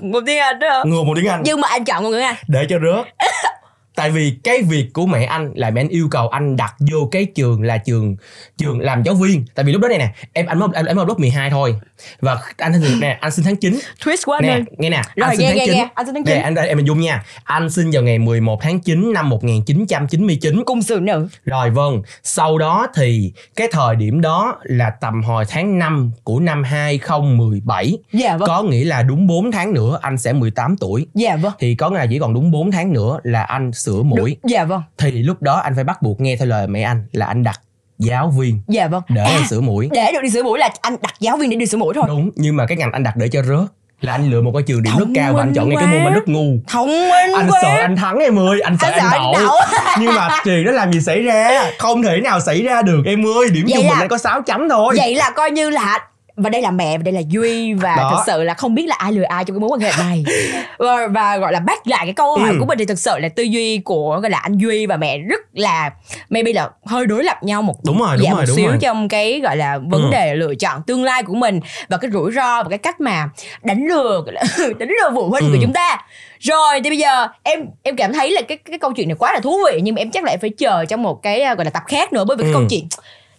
Một tiếng anh đó
ngu một tiếng anh.
Nhưng mà anh chọn ngôn ngữ anh.
Để cho rớt. [laughs] Tại vì cái việc của mẹ anh là mẹ anh yêu cầu anh đặt vô cái trường là trường trường làm giáo viên. Tại vì lúc đó này nè em anh mới em, em mới lớp 12 thôi và anh xin nè anh xin tháng 9
twist quá anh
nè
ơi.
nghe nè
Rồi,
anh xin
nghe,
tháng
nghe,
9
nghe. Anh xin tháng
Nè,
9.
anh đây em hình dung nha. Anh sinh vào ngày 11 tháng 9 năm 1999
cùng sự nữ.
Rồi vâng. Sau đó thì cái thời điểm đó là tầm hồi tháng 5 của năm 2017
dạ vâng.
Có nghĩa là đúng 4 tháng nữa anh sẽ 18 tuổi.
Dạ vâng.
Thì có nghĩa là chỉ còn đúng 4 tháng nữa là anh sửa mũi.
Dạ vâng.
Thì lúc đó anh phải bắt buộc nghe theo lời mẹ anh là anh đặt giáo viên
dạ vâng.
để
À,
anh sửa mũi.
để được đi sửa mũi là anh đặt giáo viên để đi sửa mũi thôi.
Đúng nhưng mà cái ngành anh đặt để cho rớt là anh lựa một cái trường điểm rất
Thông
cao và anh chọn ngay cái môn anh rất ngu.
Thông minh
anh
quá.
sợ anh thắng em ơi anh sợ
Anh
anh,
sợ anh
đậu.
đậu. [laughs]
nhưng mà chuyện đó làm gì xảy ra? Không thể nào xảy ra được em ơi. Điểm
Vậy
chung mình
là-
đang có 6 chấm thôi.
vậy là coi như là và đây là mẹ và đây là duy và
Đó.
thực sự là không biết là ai lừa ai trong cái mối quan hệ này [laughs] và, và gọi là bắt lại cái câu hỏi
Ừ.
của mình thì thực sự là tư duy của gọi là anh duy và mẹ rất là maybe là hơi đối lập nhau một
Đúng rồi, đúng
dạ,
rồi,
một
đúng
xíu
rồi.
trong cái gọi là vấn
Ừ.
đề lựa chọn tương lai của mình và cái rủi ro và cái cách mà đánh lừa [laughs] đánh lừa phụ huynh
Ừ.
của chúng ta rồi thì bây giờ em em cảm thấy là cái cái câu chuyện này quá là thú vị nhưng mà em chắc là em phải chờ trong một cái à, gọi là tập khác nữa bởi vì cái
Ừ.
câu chuyện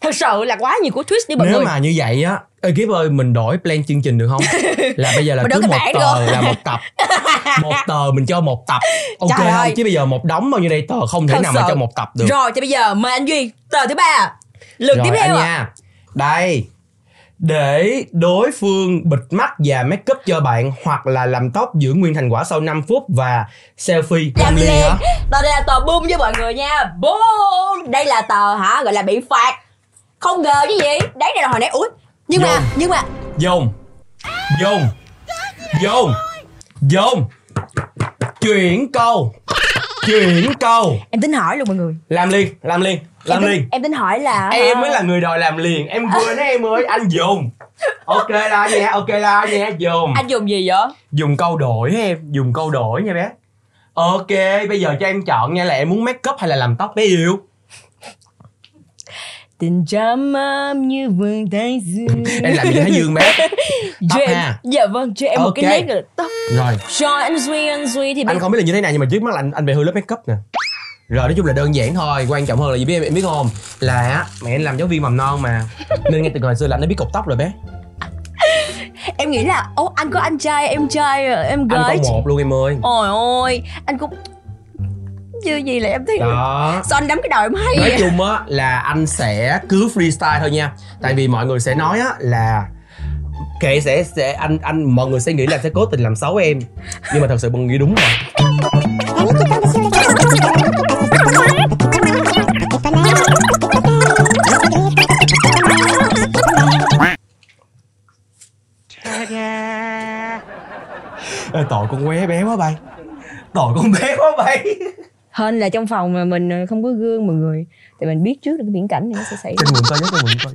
thật sự là quá nhiều cú twist đi mọi
nếu
người
mà như vậy á ê kiếp ơi mình đổi plan chương trình được không? [laughs] Là bây giờ là
Mình
cứ
đổi
một
bản
tờ
được.
là một tập. [laughs] Một tờ mình cho một tập. Ok
Trời
không?
ơi.
chứ bây giờ một đống bao nhiêu đây? Tờ không thể
Thật
nào mà
sự.
cho một tập được.
Rồi thì bây giờ mời anh Duy Tờ thứ ba. Lượt tiếp theo
anh
ạ.
nha. Đây. Để đối phương bịt mắt và make up cho bạn hoặc là làm tóc giữ nguyên thành quả sau 5 phút và selfie.
Làm liền
liền. hả?
Tờ đây là tờ boom với mọi người nha. Boom. Đây là tờ hả? Gọi là bị phạt. Không ngờ chứ gì? Đấy này là hồi nãy Ủa Nhưng mà
Vô.
Nhưng mà
dùng dùng dùng dùng chuyển câu. Chuyển câu.
Em tính hỏi luôn mọi người.
Làm liền làm liền làm
em
liền.
tính, em tính hỏi là
em mới là người đòi làm liền. Em vừa nói em ơi anh dùng ok la nha ok la nha dùng
Anh dùng gì vậy?
Dùng câu đổi em? Dùng câu đổi nha bé. Ok bây giờ cho em chọn nha là em muốn make up hay là làm tóc bé yêu
Tình trầm ấm như vườn thái dương
em làm gì thái dương bé [laughs]
Cho
tóc
em
ha?
Dạ vâng cho em một cái nét là tóc.
Rồi.
Rồi anh Duy anh Duy thì
anh không biết là như thế nào nhưng mà trước mắt là anh anh bị hư lớp make up nè. Rồi nói chung là đơn giản thôi. Quan trọng hơn là gì biết em biết không? Là mẹ anh làm giáo viên mầm non mà. Nên ngay từ hồi xưa là anh đã biết cột tóc rồi bé. [laughs]
Em nghĩ là Ô anh có anh trai em trai em
anh
gái
có một luôn em ơi.
Ôi ôi Anh cũng Chưa gì là em thấy
đó.
Sao anh đấm cái đầu em hay
nói
vậy?
chung á là anh sẽ cứ freestyle thôi nha. Tại vì mọi người sẽ nói á là kệ sẽ sẽ anh anh mọi người sẽ nghĩ là sẽ cố tình làm xấu em. Nhưng mà thật sự mọi người nghĩ đúng rồi. Ê, tội con qué bé quá bay. Tội con bé quá bay
Hên là trong phòng mà mình không có gương mọi người. Thì mình biết trước là cái viễn cảnh này nó sẽ xảy ra.
Trên mượn coi nhé trên mượn coi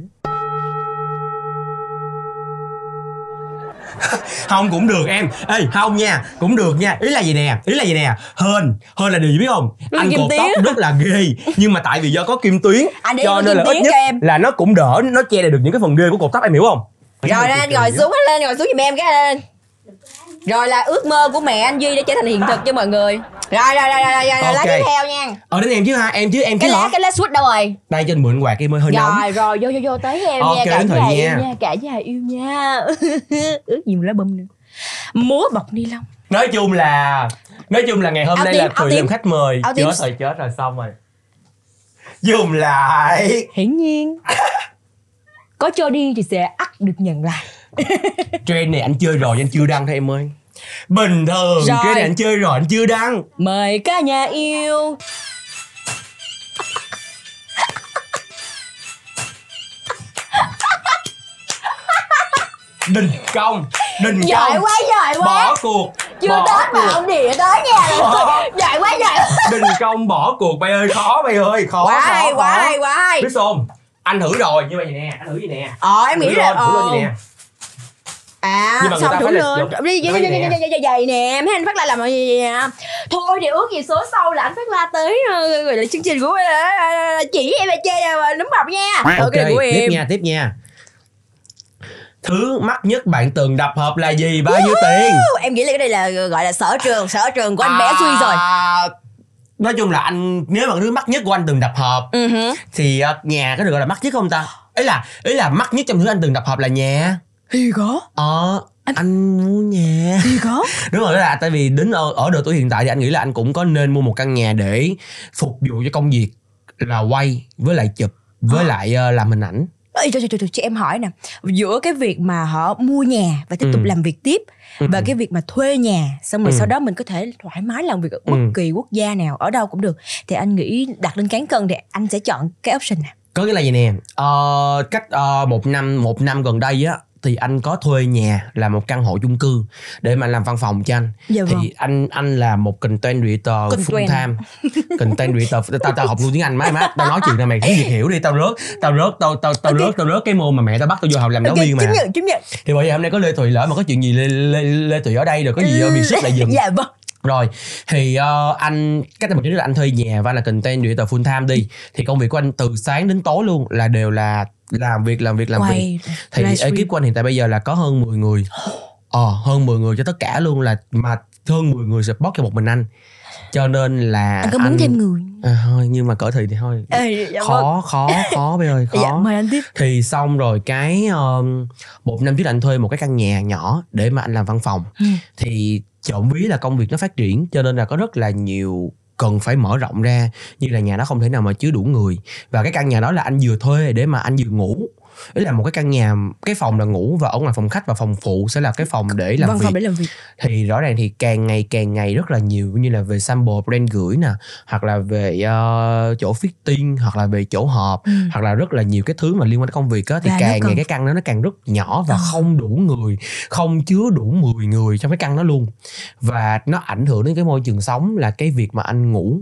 [laughs] không cũng được em. Ê không nha cũng được nha. Ý là gì nè? Ý là gì nè? Hên. Hên là điều gì biết không?
Là
anh
kim
cột
tuyến.
tóc rất là ghê. Nhưng mà tại vì do có kim tuyến
Anh để
cho nên là
kim
ít
tuyến
nhất
cho em.
là nó cũng đỡ nó che lại được những cái phần ghê của cột tóc em hiểu không?
Rồi lên ngồi xuống hết lên ngồi xuống giùm em cái lên. Rồi là ước mơ của mẹ anh duy đã trở thành hiện thực cho mọi người rồi rồi rồi rồi rồi, rồi
Ok.
lá tiếp theo nha.
Ờ đến em chứ ha em chứ em chứ
cái lá
hả
cái lá suốt đâu rồi?
Đây trên mượn quạt em ơi hơi nóng.
Rồi rồi vô vô vô tới em
Ok,
nha cả nhà yêu nha. cả nhà yêu nha. Ước gì mà lá bum nữa. Múa bọc ni lông.
Nói chung là nói chung là ngày hôm nay là
tím.
làm khách mời.
Tím.
chết rồi chết rồi xong rồi. Dùng lại.
Hiển nhiên. Có cho đi thì sẽ ắt được nhận lại.
Trend này anh chơi rồi anh chưa đăng thôi em ơi bình thường
Rồi.
cái này anh chơi rồi anh chưa đăng.
Mời cả nhà yêu.
Đình công đình
giỏi
công.
quá giỏi quá.
Bỏ cuộc
chưa
bỏ
tết mà
cuộc.
ông địa tới nhà rồi giỏi quá giỏi
đình công bỏ cuộc bay ơi khó bay ơi khó
quá hay quá hay quá hay.
Biết không? Anh thử rồi như vậy nè anh thử gì nè?
Ờ em nghĩ
thử lên thử lên
ờ.
gì nè
à
Nhưng mà người
xong lên.
dọc-
đi dày dày
nè.
mấy anh phát la làm gì nè thôi thì ước gì số sau là anh phát la tới ờ, gọi là chương trình của ờ, chỉ em là chơi ờ, nấm bọc nha. Ok
tiếp
em.
nha tiếp nha. Thứ mắc nhất bạn từng đập hộp là gì? Bao nhiêu tiền?
Em nghĩ là cái đây là gọi là sở trường sở trường của anh bé suy rồi.
À, nói chung là anh nếu mà thứ mắc nhất của anh từng đập hộp
ừ
thì ờ, nhà có được gọi là mắc nhất không ta? Ý là ý là mắc nhất trong thứ anh từng đập hộp là nhà
thì có
ờ anh mua nhà
thì có [laughs]
đúng rồi đó là tại vì đến ở, ở độ tuổi hiện tại thì anh nghĩ là anh cũng có nên mua một căn nhà để phục vụ cho công việc là quay với lại chụp với
Ờ.
lại ờ, làm hình ảnh
Ê, cho, cho, cho, cho em hỏi nè giữa cái việc mà họ mua nhà và tiếp tục
Ừ.
làm việc tiếp
Ừ.
và cái việc mà thuê nhà xong rồi
Ừ.
sau đó mình có thể thoải mái làm việc ở bất
Ừ.
kỳ quốc gia nào ở đâu cũng được thì anh nghĩ đặt lên cán cân thì anh sẽ chọn cái option nào
có cái là gì nè ờ, cách ờ, một năm một năm gần đây á thì anh có thuê nhà là một căn hộ chung cư để mà làm văn phòng cho anh.
Dạ vâng.
thì anh anh là một content creator full time. Content creator tao tao học luôn tiếng anh má má tao nói chuyện này mày hiểu việc hiểu đi tao rớt tao rớt tao tao tao
Ok.
rớt tao rớt cái môn mà mẹ tao bắt tao vô học làm giáo
Ok,
viên mà.
chứng nhận chứng nhận.
Thì bởi vậy hôm nay có lê thùy lỡ mà có chuyện gì lê lê, lê thùy ở đây rồi có gì uh, bị sức lại dùm
dạ vâng.
Rồi thì ờ, anh cách đầu tiên là anh thuê nhà và anh là content creator full time đi. Thì công việc của anh từ sáng đến tối luôn là đều là làm việc làm việc làm việc.
Quay
thì
livestream.
ekip của anh hiện tại bây giờ là có hơn 10 người. Ờ hơn 10 người cho tất cả luôn là mà hơn 10 người support cho một mình anh. Cho nên là
anh có muốn thêm người?
À, thôi nhưng mà cỡ thì thì thôi.
Ê, dạ vâng.
khó khó [laughs] khó bây ơi khó.
dạ mời anh tiếp.
Thì xong rồi cái um, một năm trước là anh thuê một cái căn nhà nhỏ để mà anh làm văn phòng.
Ừ.
thì trộm ví là công việc nó phát triển cho nên là có rất là nhiều cần phải mở rộng ra, như là nhà nó không thể nào mà chứa đủ người. Và cái căn nhà đó là anh vừa thuê để mà anh vừa ngủ ý là một cái căn nhà cái phòng là ngủ và ở ngoài phòng khách và phòng phụ sẽ là cái phòng để làm
văn
việc.
phòng để làm việc.
Thì rõ ràng thì càng ngày càng ngày rất là nhiều như là về sample brand gửi nè hoặc là về ờ, chỗ fitting hoặc là về chỗ họp
Ừ.
hoặc là rất là nhiều cái thứ mà liên quan đến công việc á thì
Và
càng ngày cái căn đó nó càng rất nhỏ và
Ờ.
không đủ người không chứa đủ 10 người trong cái căn đó luôn. Và nó ảnh hưởng đến cái môi trường sống là cái việc mà anh ngủ.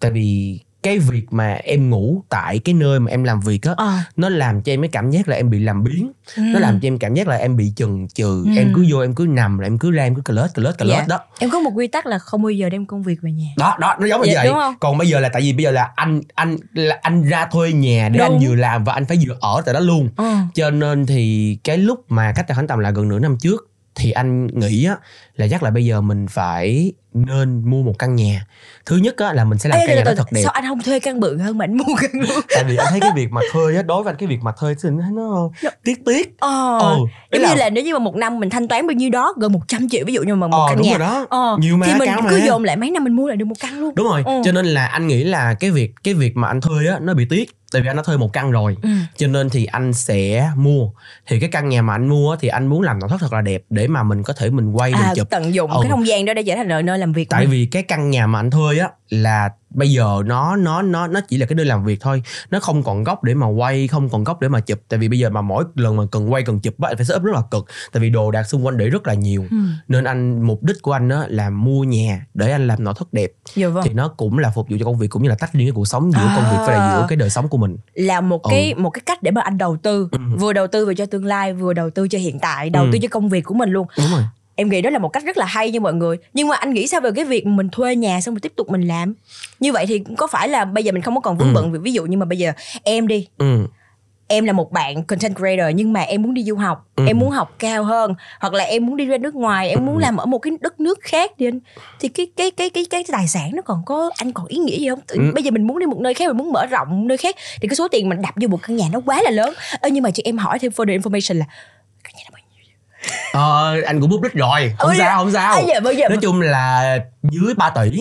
Tại vì cái việc mà em ngủ tại cái nơi mà em làm việc á
ờ.
nó làm cho em cái cảm giác là em bị làm biến nó làm cho em cảm giác là em bị chần chừ.
Ừ.
em cứ vô em cứ nằm là em cứ ra em cứ cà lết cà lết cà
Dạ.
lết đó.
Em có một quy tắc là không bao giờ đem công việc về nhà.
Đó đó nó giống như
Dạ,
vậy.
đúng không?
còn bây giờ là tại vì bây giờ là anh anh là anh ra thuê nhà để
Đúng.
anh vừa làm và anh phải vừa ở tại đó luôn.
Ờ
cho nên thì cái lúc mà cách đây khoảng tầm là gần nửa năm trước thì anh nghĩ á là chắc là bây giờ mình phải nên mua một căn nhà. Thứ nhất á là mình sẽ làm
Ê,
căn nhà
từ,
thật đẹp.
sao anh không thuê căn bự hơn mà anh mua căn luôn [laughs]
tại vì anh thấy cái việc mà thuê á đối với anh cái việc mà thuê thì nó, nó tiếc tiếc.
Ờ
ý
giống như là nếu như mà một năm mình thanh toán bao nhiêu đó gần 100 triệu ví dụ như mà một
ờ
căn
đúng
nhà.
rồi đó.
Ờ
nhiều mà
thì mình cứ
mà.
dồn lại mấy năm mình mua lại được một căn luôn.
Đúng rồi
Ừ.
cho nên là anh nghĩ là cái việc cái việc mà anh thuê á nó bị tiếc tại vì anh đã thuê một căn rồi
ừ.
cho nên thì anh sẽ mua thì cái căn nhà mà anh mua thì anh muốn làm nội thất thật là đẹp để mà mình có thể mình quay mình
à
chụp
tận dụng
Ừ.
cái không gian đó để trở thành nơi làm việc của
tại
mình.
vì cái căn nhà mà anh thuê á là bây giờ nó nó nó nó chỉ là cái nơi làm việc thôi nó không còn góc để mà quay không còn góc để mà chụp tại vì bây giờ mà mỗi lần mà cần quay cần chụp á anh phải setup rất là cực tại vì đồ đạc xung quanh để rất là nhiều
Ừ.
nên anh mục đích của anh á là mua nhà để anh làm nội thất đẹp
Dạ vâng.
thì nó cũng là phục vụ cho công việc cũng như là tách riêng cái cuộc sống giữa công việc với lại
À.
giữa cái đời sống của mình
là một
Ừ.
cái một cái cách để mà anh đầu tư
Ừ.
vừa đầu tư về cho tương lai vừa đầu tư cho hiện tại đầu
Ừ.
tư cho công việc của mình luôn
đúng rồi
em nghĩ đó là một cách rất là hay nha mọi người. Nhưng mà anh nghĩ sao về cái việc mình thuê nhà xong rồi tiếp tục mình làm? Như vậy thì có phải là bây giờ mình không có còn vướng
Ừ.
bận vì ví dụ như mà bây giờ em đi.
Ừ.
Em là một bạn content creator nhưng mà em muốn đi du học.
Ừ.
em muốn học cao hơn. Hoặc là em muốn đi ra nước ngoài em muốn
Ừ.
làm ở một cái đất nước khác thì anh. Thì cái cái cái cái cái tài sản nó còn có anh còn ý nghĩa gì không? Tự-
Ừ.
bây giờ mình muốn đi một nơi khác mình muốn mở rộng nơi khác thì cái số tiền mình đập vô một căn nhà nó quá là lớn. Ơ nhưng mà chị em hỏi thêm further information là căn nhà nó bao nhiêu
ờ, anh cũng public rồi. Không
Ôi,
sao không sao.
À, giờ bây giờ
nói chung là dưới 3 tỷ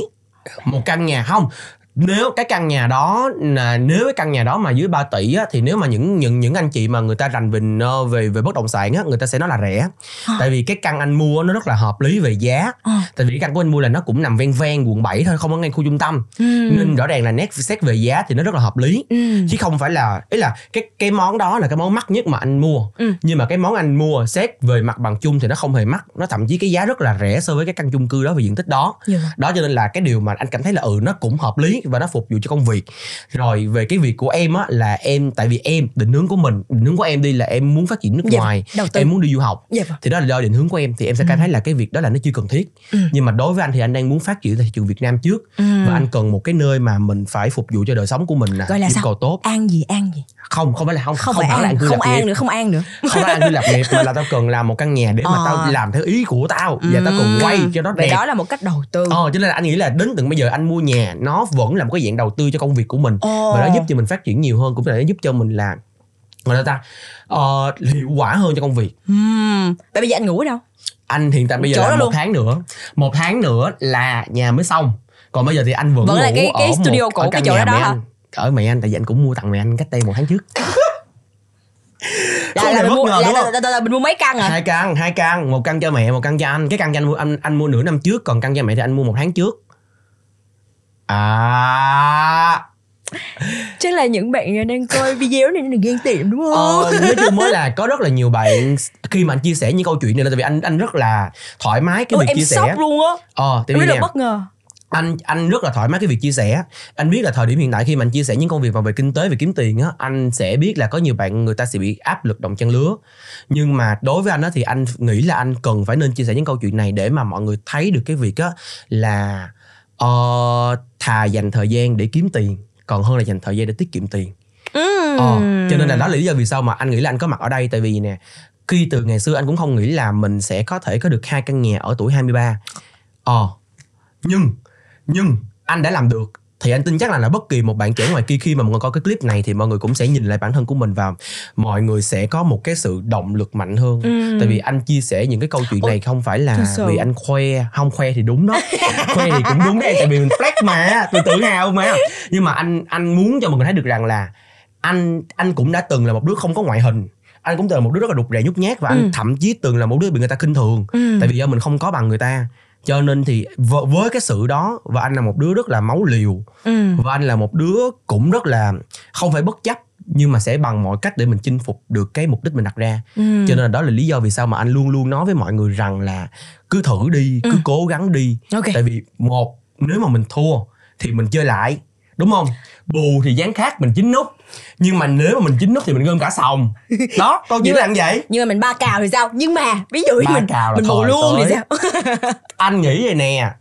một căn nhà không nếu cái căn nhà đó là nếu cái căn nhà đó mà dưới 3 tỷ á, thì nếu mà những những những anh chị mà người ta rành về ờ, về về bất động sản á người ta sẽ nói là rẻ
À.
tại vì cái căn anh mua nó rất là hợp lý về giá
Ờ.
tại vì cái căn của anh mua là nó cũng nằm ven ven quận 7 thôi không có ngay khu trung tâm
ừ.
nên rõ ràng là nét xét về giá thì nó rất là hợp lý
Ừ.
chứ không phải là ý là cái cái món đó là cái món mắc nhất mà anh mua
Ừ.
nhưng mà cái món anh mua xét về mặt bằng chung thì nó không hề mắc nó thậm chí cái giá rất là rẻ so với cái căn chung cư đó về diện tích đó
Dạ.
đó cho nên là cái điều mà anh cảm thấy là ừ nó cũng hợp lý và nó phục vụ cho công việc rồi về cái việc của em á là em tại vì em định hướng của mình định hướng của em đi là em muốn phát triển nước
Dạ,
ngoài em muốn đi du học
Dạ vâng.
thì đó là do định hướng của em thì em sẽ cảm thấy là cái việc đó là nó chưa cần thiết
Ừ.
nhưng mà đối với anh thì anh đang muốn phát triển thị trường Việt Nam trước
Ừ.
và anh cần một cái nơi mà mình phải phục vụ cho đời sống của mình nè
Gọi là sao?
cầu tốt
an gì an gì
không không phải là không
không,
không,
phải
phải là
an
cư
không an
nghiệp
nữa không an nữa
không phải anh cư lập nghiệp mà là tao cần làm một căn nhà để mà
Ờ.
tao làm theo ý của tao và tao cần
Ừm.
quay cho nó
Vậy
đẹp
đó là một cách đầu tư
Ờ, cho nên là anh nghĩ là đến từng bây giờ anh mua nhà nó vẫn là một cái dạng đầu tư cho công việc của mình
Ồ.
và nó giúp cho mình phát triển nhiều hơn cũng là nó giúp cho mình là là ta ờ, hiệu quả hơn cho công việc
Ừm. Vậy bây giờ anh ngủ ở đâu
anh hiện tại bây giờ
Chỗ
là
đó
một
luôn.
tháng nữa một tháng nữa là nhà mới xong còn bây giờ thì anh vẫn,
Vẫn
ngủ
là cái- cái
ở
studio
một,
cũ, cái chỗ
nhà
đó
mẹ
hả?
anh ở mẹ anh tại vì anh cũng mua tặng mẹ anh cách đây một tháng trước
là,
Không
là,
bất
mua,
ngờ,
là, là, là, là, là mình mua mấy căn à
hai căn hai căn một căn cho mẹ một căn cho anh cái căn cho anh mua anh anh mua nửa năm trước còn căn cho mẹ thì anh mua một tháng trước à.
Chắc là những bạn đang coi video này nên ghen tị đúng không?
ờ, nói chung mới là có rất là nhiều bạn khi mà anh chia sẻ những câu chuyện này là tại vì anh anh rất là thoải mái cái
Ôi,
việc
em
chia sẻ.
luôn á.
Ờ tại vì
là bất ngờ.
anh anh rất là thoải mái cái việc chia sẻ. Anh biết là thời điểm hiện tại khi mà anh chia sẻ những công việc mà về kinh tế về kiếm tiền á anh sẽ biết là có nhiều bạn người ta sẽ bị áp lực đồng trang lứa. Nhưng mà đối với anh á thì anh nghĩ là anh cần phải nên chia sẻ những câu chuyện này để mà mọi người thấy được cái việc á là ờ, thà dành thời gian để kiếm tiền còn hơn là dành thời gian để tiết kiệm tiền.
Ừm.
Ờ, cho nên là đó là lý do vì sao mà anh nghĩ là anh có mặt ở đây. Tại vì nè khi từ ngày xưa anh cũng không nghĩ là mình sẽ có thể có được hai căn nhà ở tuổi 23 ờ nhưng nhưng anh đã làm được thì anh tin chắc là là bất kỳ một bạn trẻ ngoài kia khi mà mọi người coi cái clip này thì mọi người cũng sẽ nhìn lại bản thân của mình và mọi người sẽ có một cái sự động lực mạnh hơn.
Ừm.
tại vì anh chia sẻ những cái câu chuyện này không phải là vì anh khoe không khoe thì đúng đó. [laughs] Khoe thì cũng đúng đấy tại vì mình flex mà tôi tự hào mà. Nhưng mà anh anh muốn cho mọi người thấy được rằng là anh anh cũng đã từng là một đứa không có ngoại hình. Anh cũng từng là một đứa rất là rụt rè nhút nhát và anh
Ừ.
thậm chí từng là một đứa bị người ta khinh thường.
Ừm.
tại vì do mình không có bằng người ta cho nên thì với cái sự đó và anh là một đứa rất là máu liều
Ừm.
và anh là một đứa cũng rất là không phải bất chấp nhưng mà sẽ bằng mọi cách để mình chinh phục được cái mục đích mình đặt ra
Ừm.
cho nên là đó là lý do vì sao mà anh luôn luôn nói với mọi người rằng là cứ thử đi cứ
Ừ.
cố gắng đi
ok
tại vì một nếu mà mình thua thì mình chơi lại đúng không? Bù thì dán khác mình chín nút. Nhưng mà nếu mà mình chín nút thì mình gom cả sòng. Đó chuyện
Nhưng
là như vậy.
nhưng mà mình ba cào thì sao? Nhưng mà ví dụ
Ba
mình
cào là
mình bù luôn thì
tới.
sao? [laughs]
Anh nghĩ vậy nè.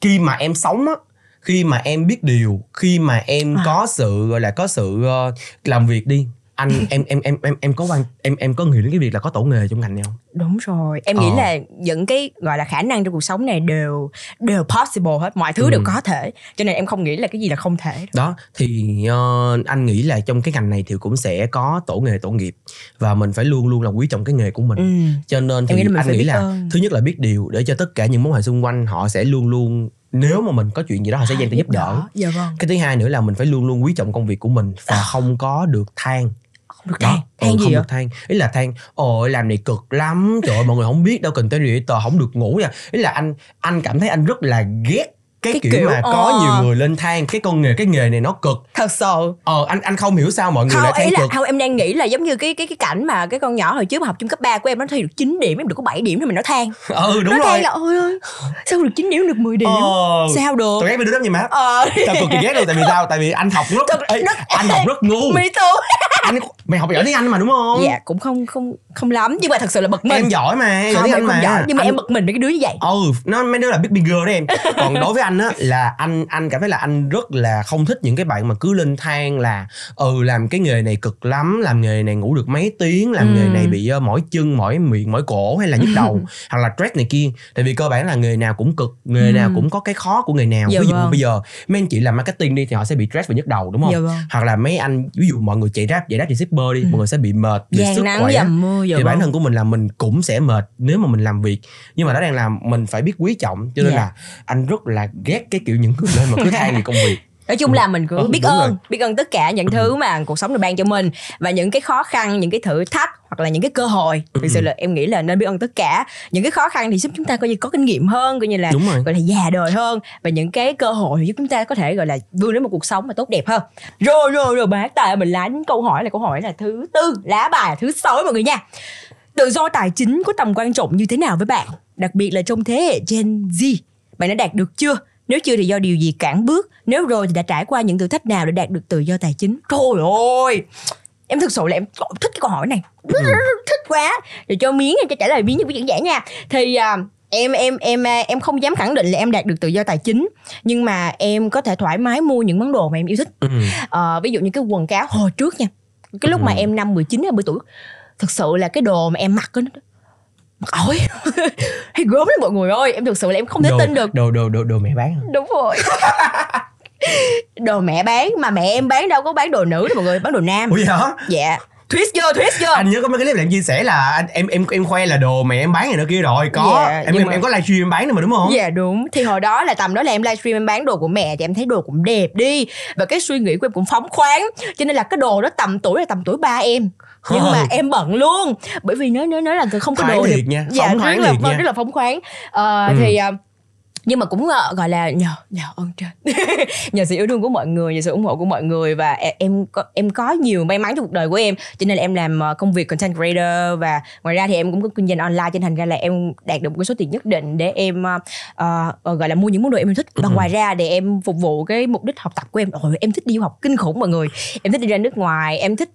Khi mà em sống á khi mà em biết điều khi mà em
À.
có sự gọi là có sự ờ, làm việc đi anh [laughs] em em em em em có quan em em có nghĩ đến cái việc là có tổ nghề trong ngành này không?
Đúng rồi. Em nghĩ
Ờ.
là những cái gọi là khả năng trong cuộc sống này đều đều possible hết mọi thứ
Ừ.
đều có thể. Cho nên em không nghĩ là cái gì là không thể.
Đó thì ờ, anh nghĩ là trong cái ngành này thì cũng sẽ có tổ nghề tổ nghiệp. Và mình phải luôn luôn là quý trọng cái nghề của mình.
Ừ.
cho nên
Em nghĩ
thì
mình
anh nghĩ là
ơn.
thứ nhất là biết điều để cho tất cả những mối quan hệ xung quanh họ sẽ luôn luôn nếu mà mình có chuyện gì đó họ sẽ dành tay giúp đỡ.
dạ vâng.
Cái thứ hai nữa là mình phải luôn luôn quý trọng công việc của mình và không có được than
không được
đó
than. than
ừ,
gì
không
ạ
được than. Ý là than ôi làm này cực lắm. Trời ơi mọi người không biết đâu content creator không được ngủ nha. Ý là anh anh cảm thấy anh rất là ghét cái,
Cái
kiểu,
kiểu,
mà có
ờ.
nhiều người lên thang cái con nghề cái nghề này nó cực.
Thật sự.
Ờ anh anh không hiểu sao mọi người
không
lại than
là
cực.
không em đang nghĩ là giống như cái cái cái cảnh mà cái con nhỏ hồi trước mà học chung cấp 3 của em nó thi được 9 điểm em được có 7 điểm thì mình nó than
ừ đúng
nó
rồi.
than là ôi ơi sao được 9 điểm được 10 điểm?
Ờ.
Sao được?
Tôi ghét mấy đứa đó như má
ờ.
Tao cực kỳ ghét luôn tại vì sao? Tại vì anh học rất Ê, anh học rất ngu. [laughs]
Mi too.
Anh mày học giỏi tiếng anh mà đúng không?
Dạ cũng không không không lắm nhưng mà thật sự là bực mình.
Em giỏi mà giỏi
không em
anh
không
mà.
giỏi nhưng mà
Anh-
em bực mình với cái đứa như vậy.
Ừ nó mấy đứa là big bigger đấy em. Còn đối với anh á là anh anh cảm thấy là anh rất là không thích những cái bạn mà cứ lên than là ừ làm cái nghề này cực lắm làm nghề này ngủ được mấy tiếng làm
Ừ.
nghề này bị uh, mỏi chân mỏi miệng mỏi cổ hay là nhức đầu [laughs] hoặc là stress này kia. Tại vì cơ bản là nghề nào cũng cực nghề
Ừ.
nào cũng có cái khó của nghề nào.
Dạ
ví dụ
vâng.
bây giờ mấy anh chị làm marketing đi thì họ sẽ bị stress và nhức đầu đúng không?
Dạ vâng.
Hoặc là mấy anh ví dụ mọi người chạy rap chạy rap thì shipper đi
Ừ.
mọi người sẽ bị mệt về sức
nắng
khỏe.
dầm mưa dạ
thì bản thân của mình là mình cũng sẽ mệt nếu mà mình làm việc nhưng mà đó đang làm mình phải biết quý trọng cho nên
Dạ.
là anh rất là ghét cái kiểu những người lên mà cứ than về công việc
nói chung là mình cứ
Ừ,
biết ơn
rồi. Ừ.
biết ơn tất cả những thứ mà cuộc sống này ban cho mình và những cái khó khăn những cái thử thách hoặc là những cái cơ hội.
Ừ.
thực sự là em nghĩ là nên biết ơn tất cả. Những cái khó khăn thì giúp chúng ta coi như có kinh nghiệm hơn coi như là gọi là già đời hơn và những cái cơ hội thì giúp chúng ta có thể gọi là vươn đến một cuộc sống mà tốt đẹp hơn. Rồi rồi rồi bác tài mình lá đến câu hỏi là câu hỏi là thứ tư lá bài thứ sáu mọi người nha. Tự do tài chính có tầm quan trọng như thế nào với bạn? Đặc biệt là trong thế hệ Gen Z bạn đã đạt được chưa nếu chưa thì do điều gì cản bước nếu rồi thì đã trải qua những thử thách nào để đạt được tự do tài chính? Trời ơi! Em thực sự là em thích cái câu hỏi này.
Ừ. [laughs]
thích quá. Để cho miếng em cho trả lời miếng như diễn giải nha. Thì à, em em em à, em không dám khẳng định là em đạt được tự do tài chính nhưng mà em có thể thoải mái mua những món đồ mà em yêu thích.
Ừ.
Ờ, ví dụ như cái quần cáo hồi trước nha. Cái lúc mà
Ừ.
em năm 19 20 tuổi thực sự là cái đồ mà em mặc á mặc ổi [laughs] hay gớm lắm mọi người ơi em thực sự là em không thể
đồ,
tin được.
đồ đồ đồ đồ mẹ bán
đúng rồi. [laughs] Đồ mẹ bán mà mẹ em bán đâu có bán đồ nữ đâu mọi người bán đồ nam.
Ủa hả?
Dạ. Twist chưa twist chưa
anh nhớ có mấy cái clip em chia sẻ là anh, em em em khoe là đồ mẹ em bán này đó kia rồi có.
Dạ,
em em,
mà-
em có livestream em bán nữa mà đúng không?
Dạ đúng. Thì hồi đó là tầm đó là em livestream em bán đồ của mẹ Thì em thấy đồ cũng đẹp đi. Và cái suy nghĩ của em cũng phóng khoáng. Cho nên là cái đồ đó tầm tuổi là tầm tuổi ba em nhưng
Ờ.
mà em bận luôn bởi vì nếu nếu nói là không có đồ
liệt nha,
dạ, rất là
nha.
rất là phóng khoáng Ờ,
Ừ.
thì ờ, nhưng mà cũng ờ, gọi là nhờ nhờ ơn trên [laughs] nhờ sự yêu thương của mọi người nhờ sự ủng hộ của mọi người và e- em có em có nhiều may mắn trong cuộc đời của em cho nên là em làm ờ, công việc content creator và ngoài ra thì em cũng có kinh doanh online cho nên thành ra là em đạt được một cái số tiền nhất định để em ờ, ờ, ờ, gọi là mua những món đồ em thích và
Ừ.
ngoài ra để em phục vụ cái mục đích học tập của em Ôi, em thích đi du học kinh khủng mọi người em thích đi ra nước ngoài em thích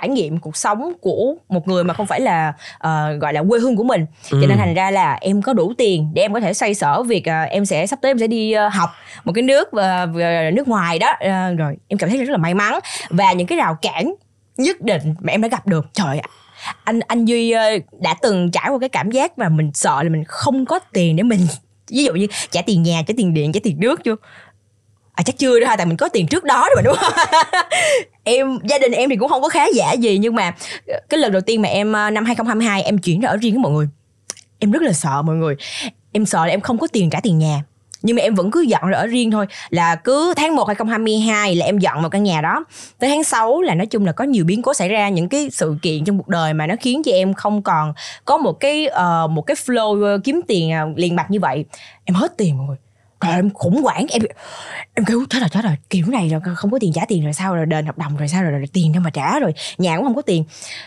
trải nghiệm cuộc sống của một người mà không phải là ờ, gọi là quê hương của mình. Cho
Ừ.
nên thành ra là em có đủ tiền để em có thể xoay sở việc ờ, em sẽ sắp tới em sẽ đi ờ, học một cái nước ờ, nước ngoài đó. Ờ, rồi em cảm thấy rất là may mắn. Và những cái rào cản nhất định mà em đã gặp được trời ạ. Anh anh duy đã từng trải qua cái cảm giác mà mình sợ là mình không có tiền để mình ví dụ như trả tiền nhà trả tiền điện trả tiền nước chưa à chắc chưa đó ha tại mình có tiền trước đó rồi mà đúng không? [laughs] Em gia đình em thì cũng không có khá giả gì nhưng mà ờ, cái lần đầu tiên mà em ờ, năm 2022 em chuyển ra ở riêng với mọi người. Em rất là sợ mọi người. Em sợ là em không có tiền trả tiền nhà. Nhưng mà em vẫn cứ dọn ra ở riêng thôi. Là cứ tháng 1 2022 là em dọn vào căn nhà đó. Tới tháng 6 là nói chung là có nhiều biến cố xảy ra những cái sự kiện trong cuộc đời mà nó khiến cho em không còn có một cái uh, một cái flow kiếm tiền liền mạch như vậy. Em hết tiền mọi người. Trời em khủng hoảng. Em em kêu thế là chết rồi. Kiểu này rồi không có tiền trả tiền rồi sao? Rồi đền hợp đồng rồi sao? Rồi, rồi tiền đâu mà trả rồi. Nhà cũng không có tiền.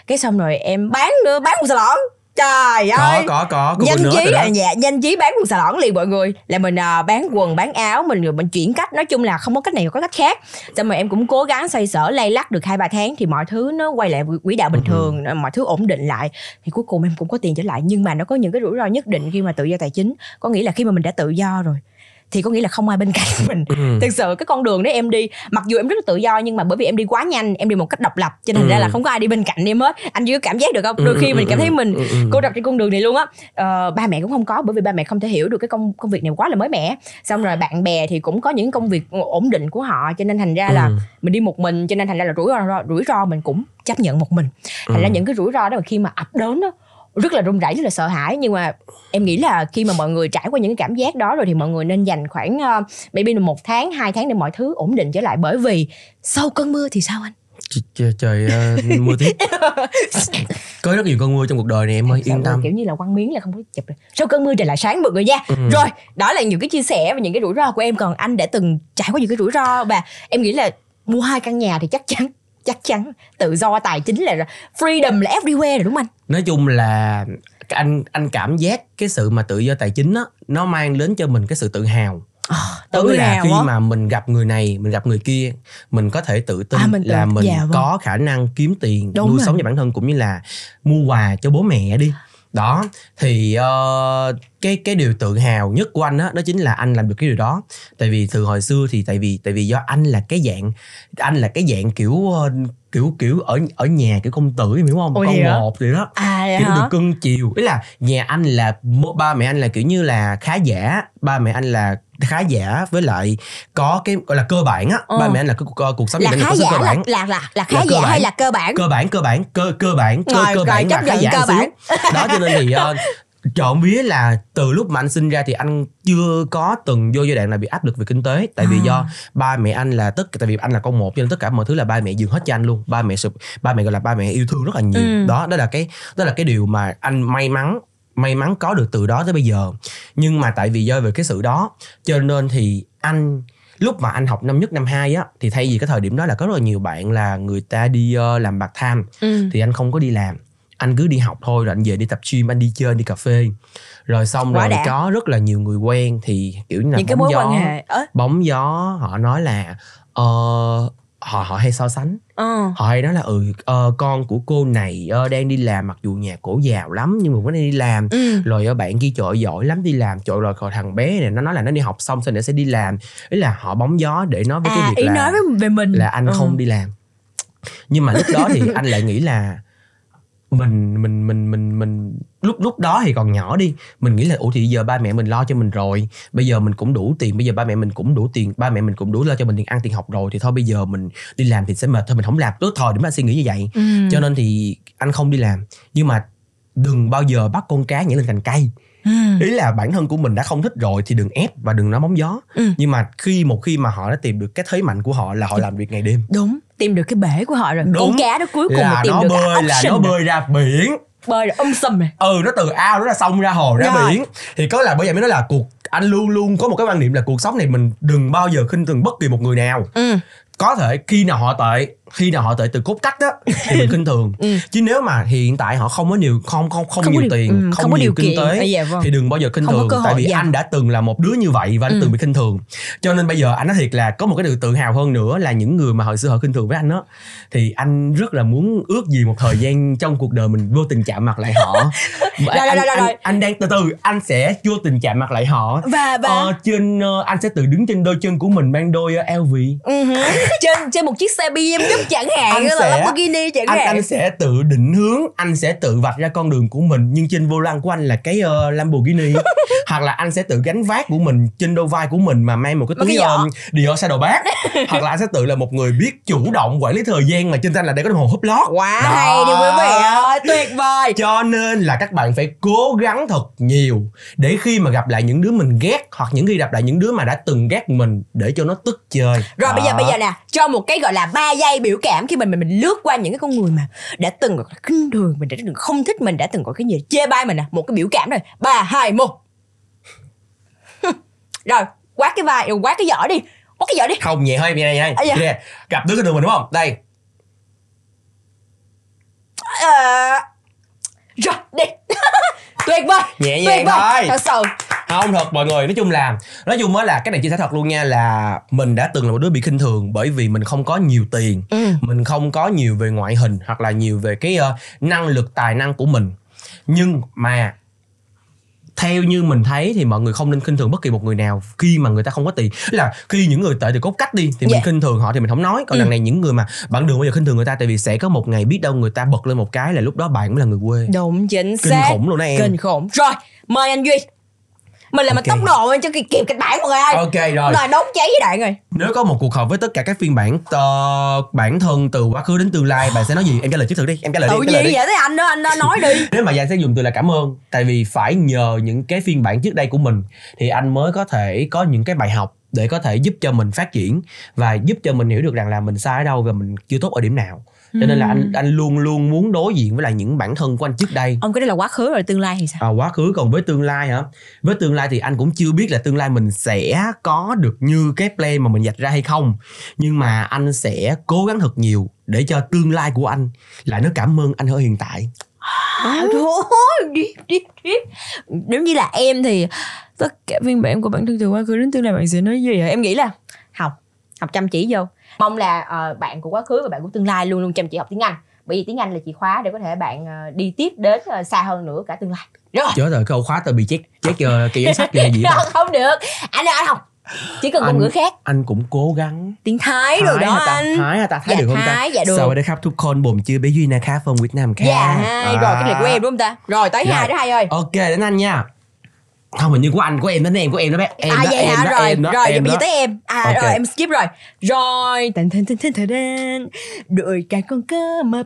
Cái xong rồi em bán nữa bán một salon. Trời
có
ơi.
có có có
nhanh
đó.
là dạ, nhanh chí bán quần xà lõn liền mọi người. Là mình à, bán quần bán áo mình rồi mình chuyển cách. Nói chung là không có cách này có cách khác. Xong rồi em cũng cố gắng xoay sở lay lắc được hai ba tháng thì mọi thứ nó quay lại quỹ đạo bình
Ừ.
thường mọi thứ ổn định lại. Thì cuối cùng em cũng có tiền trở lại. Nhưng mà nó có những cái rủi ro nhất định khi mà tự do tài chính. Có nghĩa là khi mà mình đã tự do rồi thì có nghĩa là không ai bên cạnh mình.
Ừ.
thực sự cái con đường đấy em đi mặc dù em rất là tự do nhưng mà bởi vì em đi quá nhanh em đi một cách độc lập cho nên
Ừ.
ra là không có ai đi bên cạnh em hết. Anh chưa cảm giác được không?
Ừ,
đôi khi
ừ,
mình cảm thấy mình cô độc trên con đường này luôn á. Ờ, ba mẹ cũng không có bởi vì ba mẹ không thể hiểu được cái công công việc này quá là mới mẻ. Xong rồi bạn bè thì cũng có những công việc ổn định của họ cho nên thành ra là mình đi một mình cho nên thành ra là rủi ro rủi ro mình cũng chấp nhận một mình. Thành ra những cái rủi ro đó mà khi mà ập đến đó rất là run rẩy rất là sợ hãi. Nhưng mà em nghĩ là khi mà mọi người trải qua những cảm giác đó rồi thì mọi người nên dành khoảng uh, maybe là một tháng hai tháng để mọi thứ ổn định trở lại. Bởi vì sau cơn mưa thì sao anh?
Ch- trời ờ, mưa tiếp. [laughs] Có rất nhiều cơn mưa trong cuộc đời này em ơi yên tâm.
kiểu như là quăng miếng là không có chụp được. Sau cơn mưa trời lại sáng mọi người nha.
Ừ.
rồi đó là những cái chia sẻ và những cái rủi ro của em. Còn anh đã từng trải qua những cái rủi ro và em nghĩ là mua hai căn nhà thì chắc chắn chắc chắn tự do tài chính là freedom là everywhere rồi đúng không anh
nói chung là anh anh cảm giác cái sự mà tự do tài chính á nó mang đến cho mình cái sự tự hào
tự
Tức là khi
á.
mà mình gặp người này mình gặp người kia mình có thể tự tin
À, mình tự-
là mình
dạ vâng.
có khả năng kiếm tiền
Đúng
nuôi
rồi.
sống cho bản thân cũng như là mua quà cho bố mẹ đi đó thì ờ, cái cái điều tự hào nhất của anh á đó chính là anh làm được cái điều đó. Tại vì từ hồi xưa thì tại vì tại vì do anh là cái dạng anh là cái dạng kiểu ờ, kiểu kiểu ở ở nhà kiểu công tử hiểu không?
Ủa
con một vậy đó.
À
kiểu
hả?
được cưng chiều. Ý là nhà anh là ba mẹ anh là kiểu như là khá giả ba mẹ anh là khá giả với lại có cái gọi là cơ bản á
Ờ.
ba mẹ anh là cái cuộc, cuộc sống
là khá giả
cơ
là
bản
là là là khá
Là cơ
giả
bản.
hay là cơ bản
cơ bản cơ bản cơ cơ bản cơ
Rồi,
cơ
rồi,
bản là khá giả
cơ bản. [laughs]
đó cho nên thì uh, trộm vía là từ lúc mà anh sinh ra thì anh chưa có từng vô giai đoạn là bị áp lực về kinh tế tại vì
À.
do ba mẹ anh là tất tại vì anh là con một cho nên tất cả mọi thứ là ba mẹ dừng hết cho anh luôn ba mẹ sụp ba mẹ gọi là ba mẹ yêu thương rất là nhiều
Ừ.
đó đó là cái đó là cái điều mà anh may mắn may mắn có được từ đó tới bây giờ nhưng mà tại vì do về cái sự đó cho nên thì anh lúc mà anh học năm nhất năm hai á thì thay vì cái thời điểm đó là có rất là nhiều bạn là người ta đi ờ, làm bạc tham
ừ.
thì anh không có đi làm anh cứ đi học thôi rồi anh về đi tập gym anh đi chơi đi cà phê rồi xong
Quá
rồi
đã.
có rất là nhiều người quen thì kiểu như là
những cái
bóng
mối
gió
quan hệ
bóng gió họ nói là ờ, họ họ hay so sánh.
Ờ.
Họ hay nói là ừ ờ, con của cô này ờ, đang đi làm mặc dù nhà cổ giàu lắm nhưng mà vẫn đang đi làm.
Ừ.
rồi ờ, bạn kia trời giỏi lắm đi làm trời rồi còn thằng bé này nó nói là nó đi học xong sau này sẽ đi làm. Ý là họ bóng gió để nói với
à
cái việc
ý
là
nói về mình.
là anh
Ừ.
không đi làm. Nhưng mà lúc đó thì [laughs] anh lại nghĩ là mình mình mình mình mình lúc lúc đó thì còn nhỏ đi. Mình nghĩ là ủa thì giờ ba mẹ mình lo cho mình rồi. Bây giờ mình cũng đủ tiền bây giờ ba mẹ mình cũng đủ tiền ba mẹ mình cũng đủ lo cho mình tiền ăn tiền học rồi thì thôi bây giờ mình đi làm thì sẽ mệt thôi. Mình không làm tốt thời điểm anh suy nghĩ như vậy.
Ừ.
cho nên thì anh không đi làm. Nhưng mà đừng bao giờ bắt con cá nhảy lên cành cây
ừ.
ý là bản thân của mình đã không thích rồi thì đừng ép và đừng nói bóng gió
Ừ.
nhưng mà khi một khi mà họ đã tìm được cái thế mạnh của họ là họ làm việc ngày đêm
đúng tìm được cái bể của họ rồi
Đúng.
con cá đó cuối cùng là
là
tìm
nó
được
bơi là nó bơi ra biển
bơi rồi um sùm rồi
ừ nó từ ao nó ra sông ra hồ ra
Rồi.
biển thì có là bởi vậy mới nói là cuộc anh luôn luôn có một cái quan niệm là cuộc sống này mình đừng bao giờ khinh thường bất kỳ một người nào
ừ.
có thể khi nào họ tệ khi nào họ tệ từ cốt cách á thì mình khinh thường [laughs]
Ừ.
chứ nếu mà hiện tại họ không có nhiều không không không,
Không
nhiều
điều-
tiền
ừ,
không,
không có
nhiều
điều
kinh
kiện.
tế
À, dạ vâng.
thì đừng bao giờ khinh thường tại vì
dạ.
anh đã từng là một đứa như vậy và anh
Ừ.
từng bị khinh thường cho nên bây giờ anh nói thiệt là có một cái điều tự hào hơn nữa là những người mà hồi xưa họ khinh thường với anh á thì anh rất là muốn ước gì một thời gian trong cuộc đời mình vô tình chạm mặt lại họ [laughs]
Rồi,
anh,
rồi, rồi,
anh,
rồi.
anh đang từ từ anh sẽ vô tình chạm mặt lại họ
và và
Ờ, trên ờ, anh sẽ tự đứng trên đôi chân của mình mang đôi ờ, LV
Ừ trên trên một chiếc xe BMW chẳng hạn
Anh
là
sẽ-
Lamborghini chẳng
anh
hạn.
anh sẽ tự định hướng anh sẽ tự vạch ra con đường của mình nhưng trên vô lăng của anh là cái uh, Lamborghini. [laughs] Hoặc là anh sẽ tự gánh vác của mình trên đôi vai của mình mà mang một cái túi um, Dior Saddleback [laughs] hoặc là anh sẽ tự là một người biết chủ động quản lý thời gian mà trên tay là để có đồng hồ húp lót.
Quá
Đó.
hay đi quý vị ơi tuyệt vời.
Cho nên là các bạn phải cố gắng thật nhiều để khi mà gặp lại những đứa mình ghét hoặc những khi gặp lại những đứa mà đã từng ghét mình để cho nó tức chơi.
Rồi bây giờ bây giờ nè cho một cái gọi là ba giây biểu cảm khi mình mình mình lướt qua những cái con người mà đã từng gọi là khinh thường mình đã từng không thích mình đã từng có cái gì chê bai mình nè. Một cái biểu cảm rồi ba hai một. [laughs] Rồi quát cái vai quát cái giỏ đi. Quát cái giỏ đi.
Không nhẹ hơi nhẹ nhẹ
À, dạ.
Nè, gặp đứa cái đường mình đúng không? Đây.
Ờ, rồi đi. [laughs] Tuyệt vời.
Nhẹ
tuyệt
nhàng
vời.
thôi.
thật sự
không thật mọi người nói chung là nói chung á là cái này chia sẻ thật luôn nha là mình đã từng là một đứa bị khinh thường bởi vì mình không có nhiều tiền
ừ.
mình không có nhiều về ngoại hình hoặc là nhiều về cái ờ, năng lực tài năng của mình. Nhưng mà theo như mình thấy thì mọi người không nên khinh thường bất kỳ một người nào khi mà người ta không có tiền. Là khi những người tệ từ cốt cách đi thì mình
Dạ.
khinh thường họ thì mình không nói. Còn
Ừ.
lần này những người mà bạn đừng bao giờ khinh thường người ta tại vì sẽ có một ngày biết đâu người ta bật lên một cái là lúc đó bạn mới là người quê.
Đúng chính
kinh
xác.
khủng luôn đó em.
Kinh khủng. Rồi mời anh duy mình
Ok.
okay. tốc độ cho kịp kịp kịch bản mọi người ơi
ok rồi
rồi đốt cháy với đại rồi
Nếu có một cuộc họp với tất cả các phiên bản ờ, bản thân từ quá khứ đến tương lai bạn sẽ nói gì? Em trả lời trước thử đi, em trả lời đi,
tự
lời
nhiên
đi.
vậy tới anh đó anh đó nói đi
Nếu mà Giang sẽ dùng từ là cảm ơn Tại vì phải nhờ những cái phiên bản trước đây của mình Thì anh mới có thể có những cái bài học để có thể giúp cho mình phát triển và giúp cho mình hiểu được rằng là mình sai ở đâu và mình chưa tốt ở điểm nào cho nên là anh anh luôn luôn muốn đối diện với lại những bản thân của anh trước đây.
Ông cái đó là quá khứ rồi tương lai thì sao?
À, quá khứ còn với tương lai hả? Với tương lai thì anh cũng chưa biết là tương lai mình sẽ có được như cái plan mà mình dạch ra hay không. Nhưng mà anh sẽ cố gắng thật nhiều để cho tương lai của anh lại nó cảm ơn anh ở hiện tại.
À, thôi đi đi đi. Nếu như là em thì tất cả phiên bản của bản thân từ quá khứ đến tương lai bạn sẽ nói gì hả? Em nghĩ là học học chăm chỉ vô. Mong là uh, bạn của quá khứ và bạn của tương lai luôn luôn chăm chỉ học tiếng anh. Bởi vì tiếng anh là chìa khóa để có thể bạn uh, đi tiếp đến uh, xa hơn nữa cả tương lai. Rồi.
Chết rồi câu khóa tôi bị chết chết giờ kỳ giấy sách gì hay gì [laughs]
không, được. Anh ơi anh không chỉ cần ngôn ngữ khác.
anh cũng cố gắng.
Tiếng thái, thái rồi đó anh.
Thái hả ta? Thái
dạ,
được không
thái, ta dạ được.
Sau đây khắp thuốc khôn bồn chưa bé duy na khá phong việt nam khá?
Dạ hai. À. rồi cái này của em à. đúng không ta? Rồi tới
dạ.
hai đó hai ơi.
Ok đến anh nha không hình như của anh của em đến em của em đó bé. Em
à
đó,
vậy
em
hả
đó,
rồi
em đó,
rồi
em đó.
tới em. À
Ok.
rồi em skip rồi. Rồi tần tần tần tần tần tần. Đợi cả con cá mập.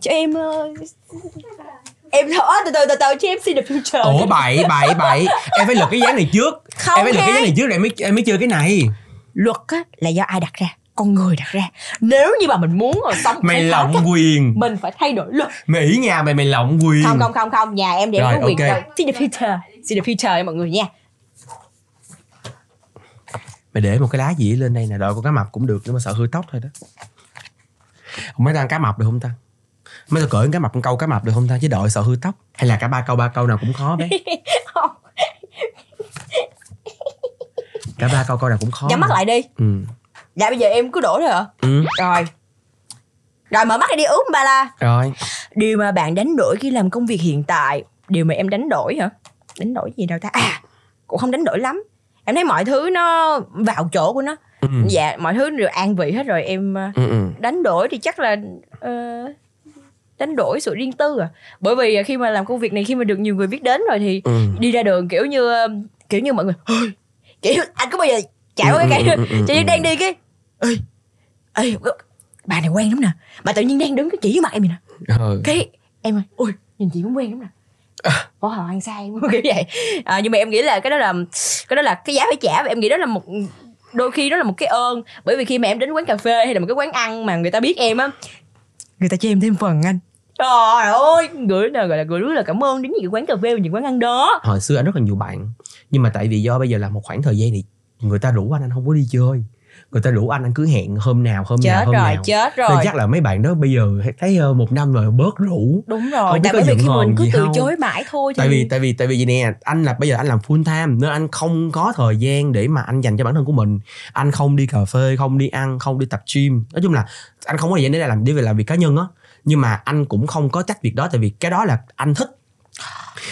Cho em ơi. Em thôi từ từ từ từ cho em xin được future
Ủa bậy bậy bậy. Em phải lật cái dáng này trước.
Không
Em phải lật cái dáng này trước rồi em mới, em mới chơi cái này.
Luật á là do ai đặt ra con người đặt ra. Nếu như mà mình muốn ờ, sống
Mày lộng
cách,
quyền.
mình phải thay đổi luật.
Mày ý nhà mày mày lộng quyền.
Không không không không nhà em để
Rồi,
có quyền
ok.
rồi xin được future xin được future cho mọi người nha.
Mày để một cái lá gì lên đây nè Đợi con cá mập cũng được Nhưng mà sợ hư tóc thôi đó. Không mấy ăn cá mập được không ta? Mấy tao cởi cá mập con câu cá mập được không ta? Chứ đợi sợ hư tóc. Hay là cả ba câu ba câu nào cũng khó bé. [laughs] Cả ba câu câu nào cũng khó.
Nhắm mắt lại đi.
Ừ
dạ bây giờ em cứ đổ thôi hả
Ừ.
Rồi. Rồi mở mắt đi úp ba la.
Rồi.
Điều mà bạn đánh đổi khi làm công việc hiện tại điều mà em đánh đổi hả? Đánh đổi gì đâu ta? À cũng không đánh đổi lắm. Em thấy mọi thứ nó vào chỗ của nó.
Ừ.
dạ mọi thứ đều an vị hết rồi em ờ,
Ừ, ừ.
đánh đổi thì chắc là ờ, đánh đổi sự riêng tư à. Bởi vì khi mà làm công việc này khi mà được nhiều người biết đến rồi thì
Ừ.
đi ra đường kiểu như kiểu như mọi người kiểu anh có bao giờ chạy qua
Ừ,
cái
ừ, ừ, ừ,
chạy
ừ.
đang đi cái ê ê bà này quen lắm nè. Bà tự nhiên đang đứng cái chỉ với mặt em vậy nè.
Ừ.
cái em ơi ôi nhìn chị cũng quen lắm nè. Có hỏi ăn sai [laughs] kiểu vậy. À, nhưng mà em nghĩ là cái đó là cái đó là cái giá phải trả và em nghĩ đó là một đôi khi đó là một cái ơn. Bởi vì khi mà em đến quán cà phê hay là một cái quán ăn mà người ta biết em á người ta cho em thêm phần anh. trời ơi gửi là gọi là gửi rất là cảm ơn đến những quán cà phê và những quán ăn đó.
Hồi xưa anh rất là nhiều bạn nhưng mà tại vì do bây giờ là một khoảng thời gian thì người ta rủ anh anh không có đi chơi. Người ta rủ anh anh cứ hẹn hôm nào hôm nào
chết
hôm
rồi
nào.
chết
nên
rồi.
chắc là mấy bạn đó bây giờ thấy ờ, một năm rồi bớt rủ.
Đúng
Không
rồi
biết
tại
có
bởi vì khi mình cứ từ
không?
chối mãi thôi thì
tại vì tại vì tại vì gì nè anh là bây giờ anh làm full time nên anh không có thời gian để mà anh dành cho bản thân của mình. Anh không đi cà phê không đi ăn không đi tập gym. Nói chung là anh không có thời gian để làm để về làm việc cá nhân á. Nhưng mà anh cũng không có trách việc đó tại vì cái đó là anh thích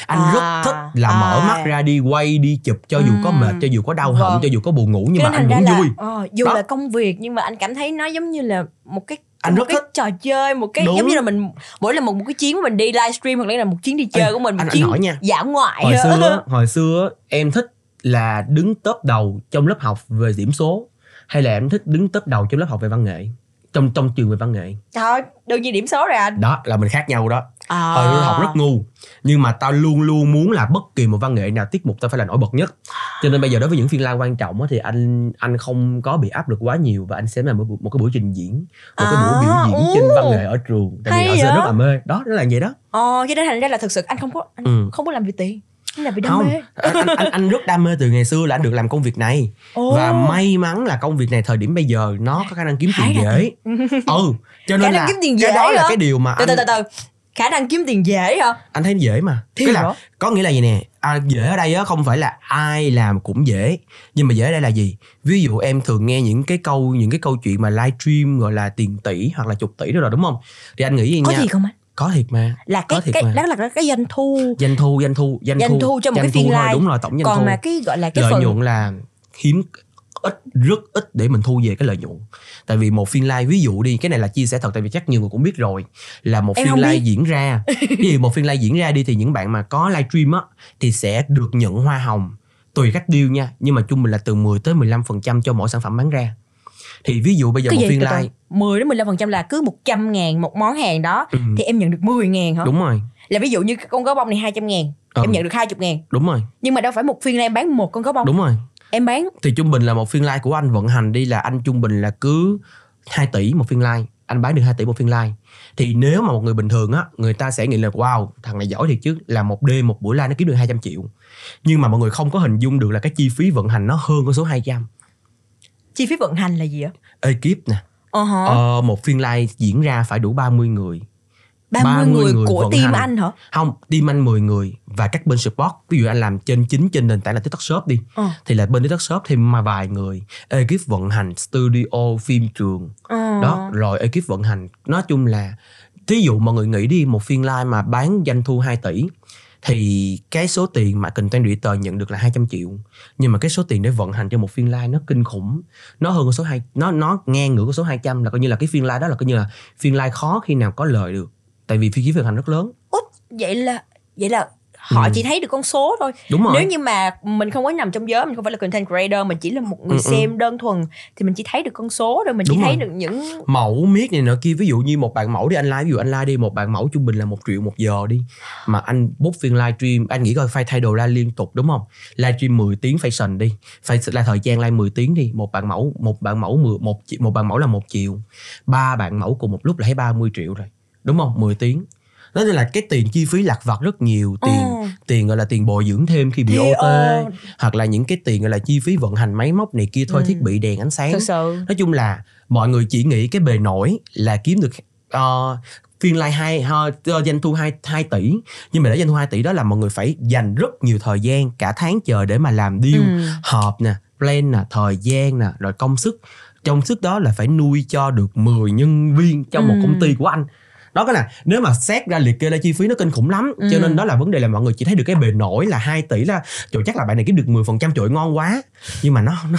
anh
À,
rất thích là
à.
mở mắt ra đi quay đi chụp cho dù có mệt cho dù có đau họng
Vâng.
cho dù có buồn ngủ nhưng
Cho
mà anh vẫn
ra
vui
là, ờ, dù
Đó.
là công việc nhưng mà anh cảm thấy nó giống như là một cái
Anh
một
rất
cái
thích.
trò chơi một cái
Đúng.
giống như là mình mỗi lần một một cái chuyến của mình đi livestream hoặc là một chuyến đi chơi
Ê,
của mình một
anh- anh
chuyến
hỏi nha.
dã ngoại
hồi xưa [laughs] hồi xưa em thích là đứng top đầu trong lớp học về điểm số hay là em thích đứng top đầu trong lớp học về văn nghệ trong trong trường về văn nghệ
thôi đương nhiên điểm số rồi anh
đó là mình khác nhau đó
à.
hồi đó học rất ngu nhưng mà tao luôn luôn muốn là bất kỳ một văn nghệ nào tiết mục tao phải là nổi bật nhất cho nên bây giờ đối với những phiên live quan trọng thì anh anh không có bị áp lực quá nhiều và anh sẽ làm một, một cái buổi trình diễn một cái buổi
À,
biểu diễn
ú.
trên văn nghệ ở trường tại vì ở
vậy?
rất là mê đó nó là vậy đó
ờ cho nên thành ra là thực sự anh không có anh
ừ.
không có làm vì tiền anh làm vì đam
không
mê
anh, anh, anh, anh rất đam mê từ ngày xưa là anh được làm công việc này
Ồ.
và may mắn là công việc này thời điểm bây giờ nó có khả năng kiếm tiền
là
dễ ừ cho
Khả
nên
năng
là
kiếm tiền
cái
dễ
đó là cái điều mà
từ
anh
từ từ từ khả năng kiếm tiền dễ hả?
Anh thấy dễ mà.
Thì
cái là
đó.
có nghĩa là gì nè? À, dễ ở đây á không phải là ai làm cũng dễ. Nhưng mà dễ ở đây là gì? Ví dụ em thường nghe những cái câu những cái câu chuyện mà livestream gọi là tiền tỷ hoặc là chục tỷ đó rồi đúng không? Thì anh nghĩ gì
có
nha?
gì không anh?
Có thiệt mà.
Là
Có
cái
thiệt
cái
mà.
đó là cái doanh thu.
Doanh thu doanh thu doanh,
Doanh thu. cho một cái phiên live.
đúng rồi tổng doanh
còn
thu.
mà cái gọi là cái
lợi
phần
nhuận là hiếm ít rất ít để mình thu về cái lợi nhuận. Tại vì một phiên live ví dụ đi cái này là chia sẻ thật tại vì chắc nhiều người cũng biết rồi là một
Em
phiên live
biết.
diễn ra. [laughs] Dụ một phiên live diễn ra đi thì những bạn mà có livestream á thì sẽ được nhận hoa hồng tùy cách deal nha nhưng mà trung bình là từ 10 tới 15 phần trăm cho mỗi sản phẩm bán ra. Thì ví dụ bây giờ
cái
một phiên live
10 đến 15 phần trăm là cứ 100 ngàn một món hàng đó
ừ,
thì em nhận được 10 ngàn hả?
đúng rồi.
Là ví dụ như con gấu bông này 200 ngàn
Ừ.
em nhận được 20 ngàn.
Đúng rồi.
Nhưng mà đâu phải một phiên live em bán một con gấu bông.
Đúng rồi
em bán.
Thì trung bình là một phiên live của anh vận hành đi là anh trung bình là cứ 2 tỷ một phiên live anh bán được 2 tỷ một phiên live thì nếu mà một người bình thường á người ta sẽ nghĩ là wow thằng này giỏi thiệt chứ là một đêm một buổi live nó kiếm được 200 triệu. Nhưng mà mọi người không có hình dung được là cái chi phí vận hành nó hơn con số 200
chi phí vận hành là gì ạ?
Ekip nè.
Ờ hả.
Ờ, một phiên live diễn ra phải đủ 30 người
30,
30
người,
người
của team
hành.
anh hả?
Không team anh 10 người và các bên support. Ví dụ anh làm trên chính trên nền tảng là tiktok shop đi
ờ.
thì là bên tiktok shop thêm mà vài người ekip vận hành studio phim trường.
Ờ.
đó rồi ekip vận hành. Nói chung là thí dụ mọi người nghĩ đi một phiên live mà bán doanh thu 2 tỷ thì cái số tiền mà content creator nhận được là 200 triệu. Nhưng mà cái số tiền để vận hành cho một phiên live nó kinh khủng. Nó hơn con số hai nó nó ngang ngửa con số 200 là coi như là cái phiên live đó là coi như là phiên live khó khi nào có lời được tại vì phí phí vận hành rất lớn.
Út, vậy là vậy là họ
Ừ.
chỉ thấy được con số thôi.
Đúng rồi.
Nếu như mà mình không có nằm trong giới mình không phải là content creator mình chỉ là một người
Ừ, ừ.
xem đơn thuần thì mình chỉ thấy được con số rồi mình chỉ
Đúng
thấy
rồi.
được những
mẫu miết này nọ kia ví dụ như một bạn mẫu đi anh live ví dụ anh live đi một bạn mẫu trung bình là một triệu một giờ đi. Mà anh book phiên live stream anh nghĩ coi phải thay đồ ra liên tục đúng không? Live stream 10 tiếng fashion đi. Phải là thời gian live 10 tiếng đi. Một bạn mẫu một bạn mẫu 10, một một bạn mẫu là một triệu. Ba bạn mẫu cùng một lúc là thấy 30 triệu rồi đúng không 10 tiếng đó là cái tiền chi phí lặt vặt rất nhiều tiền
Ờ.
tiền gọi là tiền bồi dưỡng thêm khi bị
Thì,
OT
ờ.
hoặc là những cái tiền gọi là chi phí vận hành máy móc này kia thôi
Ừ.
thiết bị đèn ánh sáng
thực sự
nói chung là mọi người chỉ nghĩ cái bề nổi là kiếm được ờ, phiên live hai uh, doanh thu 2, 2 tỷ nhưng mà để doanh thu 2 tỷ đó là mọi người phải dành rất nhiều thời gian cả tháng chờ để mà làm deal
Ừ.
họp nè plan nè thời gian nè rồi công sức công sức đó là phải nuôi cho được 10 nhân viên trong một
Ừ.
công ty của anh đó cái là nếu mà xét ra liệt kê ra chi phí nó kinh khủng lắm cho
Ừ.
nên đó là vấn đề là mọi người chỉ thấy được cái bề nổi là 2 tỷ là trời chắc là bạn này kiếm được 10% trời ngon quá. Nhưng mà nó nó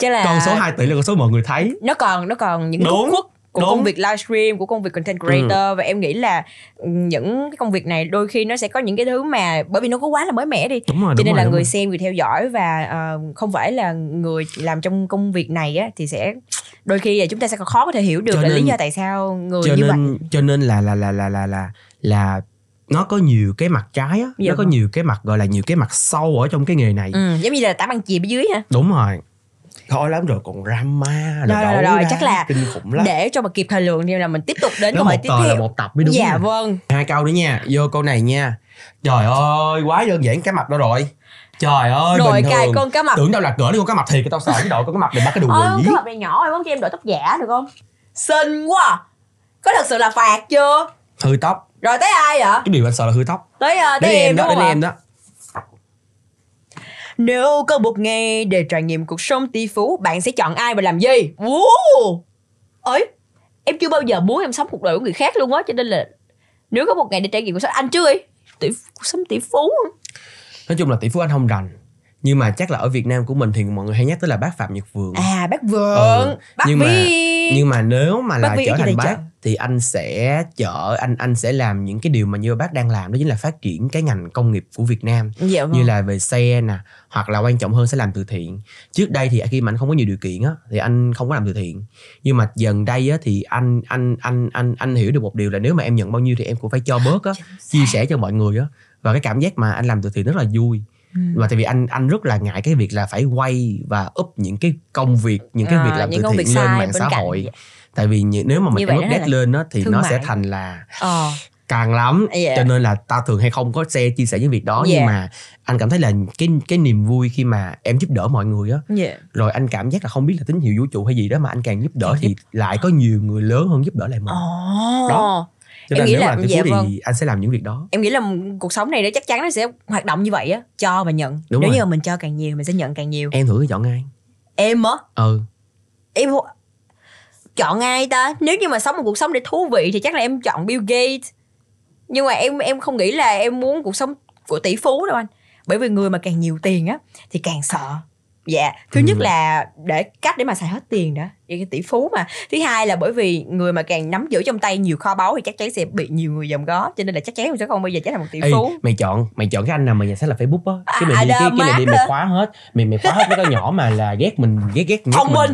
chứ là
con số 2 tỷ là con số mọi người thấy.
Nó còn nó còn những
Đúng,
khúc khuất của
đúng.
công việc livestream của công việc content creator. Và em nghĩ là ừ, những cái công việc này đôi khi nó sẽ có những cái thứ mà bởi vì nó có quá là mới mẻ đi.
Đúng rồi
cho nên
rồi,
là người
rồi.
xem người theo dõi và ờ, không phải là người làm trong công việc này á thì sẽ đôi khi là chúng ta sẽ còn khó có thể hiểu được
Cho
là lý do tại sao người
cho
như vậy.
nên cho nên là là là là là là là nó có nhiều cái mặt trái á
Dạ
nó có
vâng.
nhiều cái mặt gọi là nhiều cái mặt sâu ở trong cái nghề này.
Ừ, giống như là tám ăn chìm ở dưới hả?
Đúng rồi khó lắm rồi còn drama
Rồi, rồi, rồi,
đá,
chắc là
kinh khủng lắm.
để cho mà kịp thời lượng thì là mình tiếp tục đến câu hỏi tiếp
tờ là
theo.
một tập mới đúng
dạ
nè.
vâng.
Hai câu nữa nha vô câu này nha. Trời ơi quá đơn giản cái mặt đó rồi. Trời ơi
rồi
bình
cài
thường.
con cá mập.
Tưởng đâu là cỡ đi con cá mập thiệt cái tao sợ cái đội con cá mập này bắt cái đùi
Ơ, cái mập này nhỏ rồi muốn cho em đổi tóc giả được không? Xinh quá. À. có thật sự là phạt chưa?
Hư tóc.
Rồi tới ai vậy?
Cái điều anh sợ là hư tóc.
Tới uh, tới
đến
em,
em đó
đúng
đến em đó
nếu có một ngày để trải nghiệm cuộc sống tỷ phú, bạn sẽ chọn ai và làm gì? Wow! Ấy, em chưa bao giờ muốn em sống cuộc đời của người khác luôn á, cho nên là nếu có một ngày để trải nghiệm cuộc sống anh chưa ấy, tỷ cuộc sống tỷ phú.
nói chung là tỷ phú anh không rành nhưng mà chắc là ở Việt Nam của mình thì mọi người hay nhắc tới là bác Phạm Nhật Vượng.
À, bác Vượng,
Ừ,
bác
nhưng mà-
Vi.
nhưng mà nếu mà
Bác
là
Vi
trở thành bác
chợ.
thì anh sẽ chở anh anh sẽ làm những cái điều mà như bác đang làm đó chính là phát triển cái ngành công nghiệp của Việt Nam.
Dạ vâng.
như là về xe nè hoặc là quan trọng hơn sẽ làm từ thiện. Trước đây thì khi mà anh không có nhiều điều kiện á thì anh không có làm từ thiện. Nhưng mà dần đây á thì anh anh anh anh anh hiểu được một điều là nếu mà em nhận bao nhiêu thì em cũng phải cho bớt á chia sẻ cho mọi người á. Và cái cảm giác mà anh làm từ thiện rất là vui
Ừ.
và tại vì anh anh rất là ngại cái việc là phải quay và up những cái công việc những cái
À,
việc làm từ thiện lên mạng xã hội tại vì nếu mà mình
nó
up
là
dead lên á thì
thương
nó sẽ
mại.
thành là
Ờ,
càng lắm
Dạ.
cho nên là tao thường hay không có share chia sẻ những việc đó
Dạ.
nhưng mà anh cảm thấy là cái cái niềm vui khi mà em giúp đỡ mọi người á
dạ.
rồi anh cảm giác là không biết là tín hiệu vũ trụ hay gì đó mà anh càng giúp đỡ thì lại có nhiều người lớn hơn giúp đỡ lại mình
Ồ.
Đó. Cho
em
nên
nghĩ
nếu
là-
tỷ
dạ
phú
vâng.
thì anh sẽ làm những việc đó
Em nghĩ là cuộc sống này nó chắc chắn nó sẽ hoạt động như vậy á, cho và nhận.
Đúng
Nếu
rồi.
như mình cho càng nhiều mình sẽ nhận càng nhiều.
em thử chọn ai
Em á,
ừ
em chọn ai ta nếu như mà sống một cuộc sống để thú vị thì chắc là em chọn Bill Gates nhưng mà em em không nghĩ là em muốn cuộc sống của tỷ phú đâu anh bởi vì người mà càng nhiều tiền á thì càng sợ dạ thứ
Ừ.
nhất là để cách để mà xài hết tiền đó vậy cái tỷ phú mà. Thứ hai là bởi vì người mà càng nắm giữ trong tay nhiều kho báu thì chắc chắn sẽ bị nhiều người dòm ngó cho nên là chắc chắn sẽ không bao giờ trở thành một tỷ
Ê,
phú.
mày chọn mày chọn cái anh nào mà nhà sách là Facebook á. Cái
À,
mày đi
đó,
cái, cái này đi mày khóa hết. Mày mày khóa hết mấy cái nhỏ mà là ghét mình ghét ghét ghét
thông minh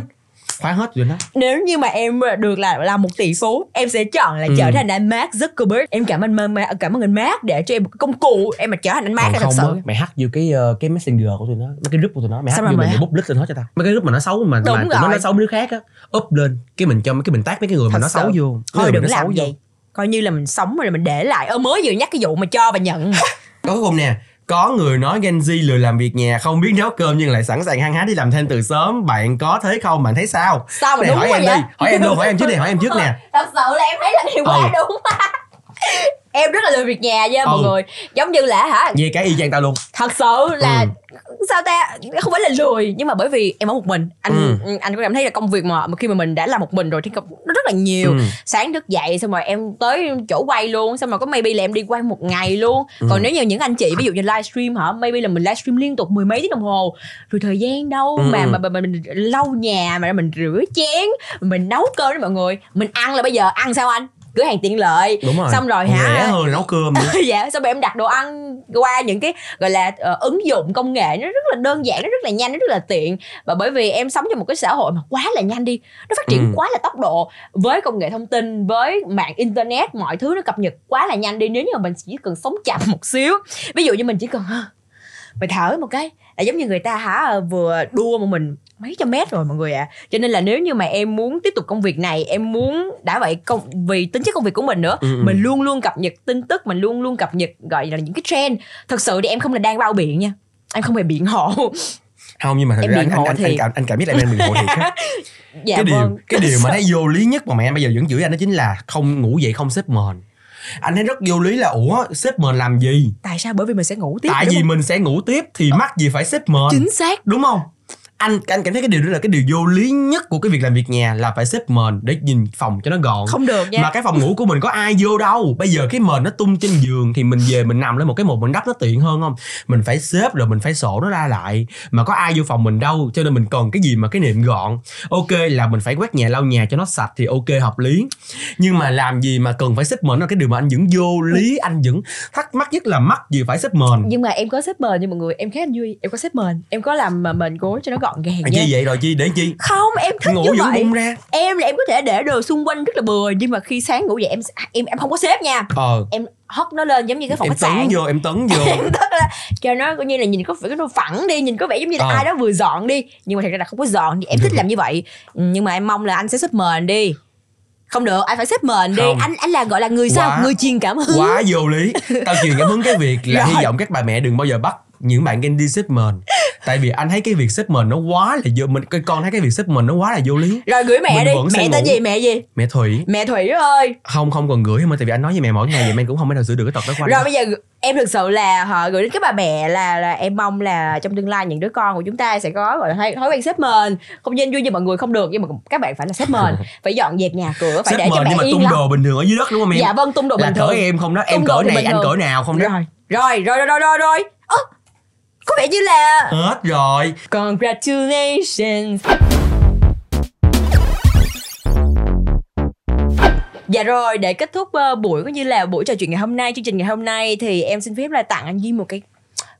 khóa hết rồi đó.
Nếu như mà em được là là một tỷ phú em sẽ chọn là
Ừ.
trở thành anh Mark Zuckerberg. Em cảm ơn Ma- cảm ơn anh Mark để cho em một cái công cụ em mà trở thành anh Mark
còn
là thật
không
sự.
á mày hack vô cái ờ, cái messenger của tụi nó mấy cái group của tụi nó mày hack
mà
vô
mày
mày list lên hết cho tao. Mấy cái group mà nó xấu mà
Đúng
mà tụi nó nói xấu mấy đứa khác á up lên cái mình cho mấy cái mình tag mấy cái người mà
Thật
nó
sự.
xấu vô.
Thôi đừng
nó
làm
xấu vô.
vậy. Coi như là mình sống rồi mình để lại. Ơ mới vừa nhắc cái vụ mà cho và nhận. [laughs]
Có không nè có người nói Gen Z lười làm việc nhà không biết nấu cơm nhưng lại sẵn sàng hăng hái đi làm thêm từ sớm. Bạn có thế không? Bạn thấy sao?
Sao mà đúng
hỏi em
vậy?
đi. Hỏi em luôn hỏi em trước đi hỏi em trước nè. [laughs]
Thật sự là em thấy là điều quá
Ừ.
đúng [laughs] em rất là lười việc nhà nha mọi
Ừ.
người. Giống như là hả?
Về cái y chang tao luôn.
Thật sự là
Ừ.
sao ta không phải là lười nhưng mà bởi vì em ở một mình anh
Ừ.
anh có cảm thấy là công việc mà khi mà mình đã làm một mình rồi thì nó rất là nhiều
Ừ.
sáng thức dậy xong rồi em tới chỗ quay luôn xong rồi có maybe là em đi quay một ngày luôn
Ừ.
còn nếu như những anh chị ví dụ như livestream hả maybe là mình livestream liên tục mười mấy tiếng đồng hồ rồi thời gian đâu
Ừ,
mà,
ừ.
mà, mà, mà mình lau nhà mà mình rửa chén mình nấu cơm đó mọi người mình ăn là bây giờ ăn sao anh cửa hàng tiện lợi.
Đúng rồi.
Xong rồi hả?
rẻ hơn nấu cơm [laughs]
dạ xong rồi em đặt đồ ăn qua những cái gọi là ờ, ứng dụng công nghệ. Nó rất là đơn giản nó rất là nhanh nó rất là tiện. Và bởi vì em sống trong một cái xã hội mà quá là nhanh đi nó phát triển
Ừ.
quá là tốc độ. Với công nghệ thông tin với mạng internet mọi thứ nó cập nhật quá là nhanh đi. Nếu như mà mình chỉ cần sống chậm một xíu ví dụ như mình chỉ cần "Hơ, mày thở một cái. Là giống như người ta hả ờ, vừa đua một mình mấy trăm mét rồi mọi người ạ. Cho nên là nếu như mà em muốn tiếp tục công việc này em muốn đã vậy công vì tính chất công việc của mình nữa
Ừ, ừ.
mình luôn luôn cập nhật tin tức mình luôn luôn cập nhật gọi là những cái trend. Thật sự thì em không là đang bao biện nha. Em không hề biện hộ.
Không nhưng mà thật ra anh, anh, anh,
thiệt.
anh, cảm, anh cảm biết là em biện hộ thiệt á. [laughs]
Dạ
cái điều
vâng.
cái điều mà thấy vô lý nhất mà mẹ em bây giờ vẫn chửi anh đó chính là không ngủ dậy không xếp mền. Anh thấy rất vô lý là ủa xếp mền làm gì?
Tại sao? Bởi vì mình sẽ ngủ tiếp
tại vì
không?
mình sẽ ngủ tiếp thì mắc gì phải xếp mền?
Chính xác.
Đúng không anh anh cảm thấy cái điều đó là cái điều vô lý nhất của cái việc làm việc nhà là phải xếp mền để nhìn phòng cho nó gọn.
Không được nha.
Mà cái phòng ngủ của mình có ai vô đâu. Bây giờ cái mền nó tung trên giường thì mình về mình nằm lên một cái một mình đắp nó tiện hơn không? Mình phải xếp rồi mình phải sổ nó ra lại. Mà có ai vô phòng mình đâu cho nên mình cần cái gì mà cái niệm gọn. Ok là mình phải quét nhà lau nhà cho nó sạch thì ok hợp lý. Nhưng mà làm gì mà cần phải xếp mền là cái điều mà anh vẫn vô lý anh vẫn thắc mắc nhất là mắc gì phải xếp mền.
Nhưng mà em có xếp mền nha mọi người em khác anh duy em có xếp mền em có làm mà mền gối cho nó gọn gàng
à, chi vậy rồi chi để chi?
Không em thích
ngủ
như vậy.
ra.
Em là em có thể để đồ xung quanh rất là bừa nhưng mà khi sáng ngủ dậy em em em không có xếp nha.
Ờ.
Em hất nó lên giống như cái phòng
em
khách sạn.
tấn vô em tấn vô. [laughs]
Em tức là cho nó coi như là nhìn có vẻ nó phẳng đi nhìn có vẻ giống như là
Ờ.
ai đó vừa dọn đi. Nhưng mà thật ra là không có dọn thì em thích làm như vậy. Nhưng mà em mong là anh sẽ xếp mền đi. Không được anh phải xếp mền đi.
Không.
anh anh là gọi là người sao?
Quá-
người truyền cảm hứng.
quá vô lý. Tao truyền cảm hứng cái việc là [laughs] hy vọng các bà mẹ đừng bao giờ bắt những bạn Gen đi xếp mền tại vì anh thấy cái việc xếp mền nó quá là vô mình con thấy cái việc xếp mền nó quá là vô lý.
Rồi gửi mẹ
Mình
đi. mẹ tên gì? Mẹ gì?
Mẹ thủy.
Mẹ thủy ơi.
Không không còn gửi mà tại vì anh nói với mẹ mỗi ngày vậy mẹ cũng không thể nào sửa được cái tật đó anh
rồi bây giờ em thực sự là họ gửi đến các bà mẹ là là em mong là trong tương lai những đứa con của chúng ta sẽ có gọi là thói, quen xếp mền. Không nên vui như mọi người không được nhưng mà các bạn phải là xếp mền. [laughs] Phải dọn dẹp nhà cửa phải
xếp
để cho
mền
mẹ
nhưng mà
yên
tung
lòng.
đồ bình thường ở dưới đất đúng không em?
Dạ vâng tung đồ
là
bình
cỡ
thường.
em không đó em
Tung
cỡ này anh cỡ nào không đó?
Rồi rồi rồi rồi rồi rồi có vẻ như là
hết rồi
congratulations Dạ rồi, để kết thúc ờ, buổi cũng như là buổi trò chuyện ngày hôm nay, chương trình ngày hôm nay thì em xin phép là tặng anh Duy một cái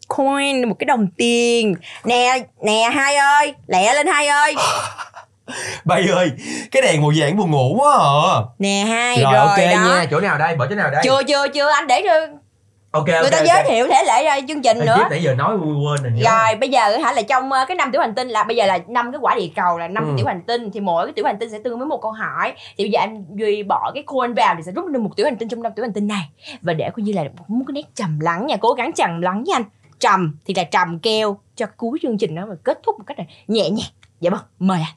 coin, một cái đồng tiền. Nè, nè hai ơi, lẹ lên hai ơi. [laughs]
bay ơi cái đèn màu vàng buồn ngủ quá à
Nè hai
rồi,
rồi,
ok
đó.
nha chỗ nào đây bỏ chỗ nào đây
Chưa chưa chưa anh để cho
ok
người
ok
ta giới thiệu thể lệ ra chương trình
Ê,
nữa.
nãy giờ nói quên quên rồi.
Rồi bây giờ hả là trong ờ, cái năm tiểu hành tinh là bây giờ là năm cái quả địa cầu là năm
Ừ.
tiểu hành tinh thì mỗi cái tiểu hành tinh sẽ tương với một câu hỏi. Thì bây giờ anh duy bỏ cái coin vào thì sẽ rút được một tiểu hành tinh trong năm tiểu hành tinh này. Và để coi như là một cái nét trầm lắng nha cố gắng trầm lắng nha anh. Trầm thì là trầm keo cho cuối chương trình đó mà kết thúc một cách là nhẹ nhàng. Dạ vâng mời anh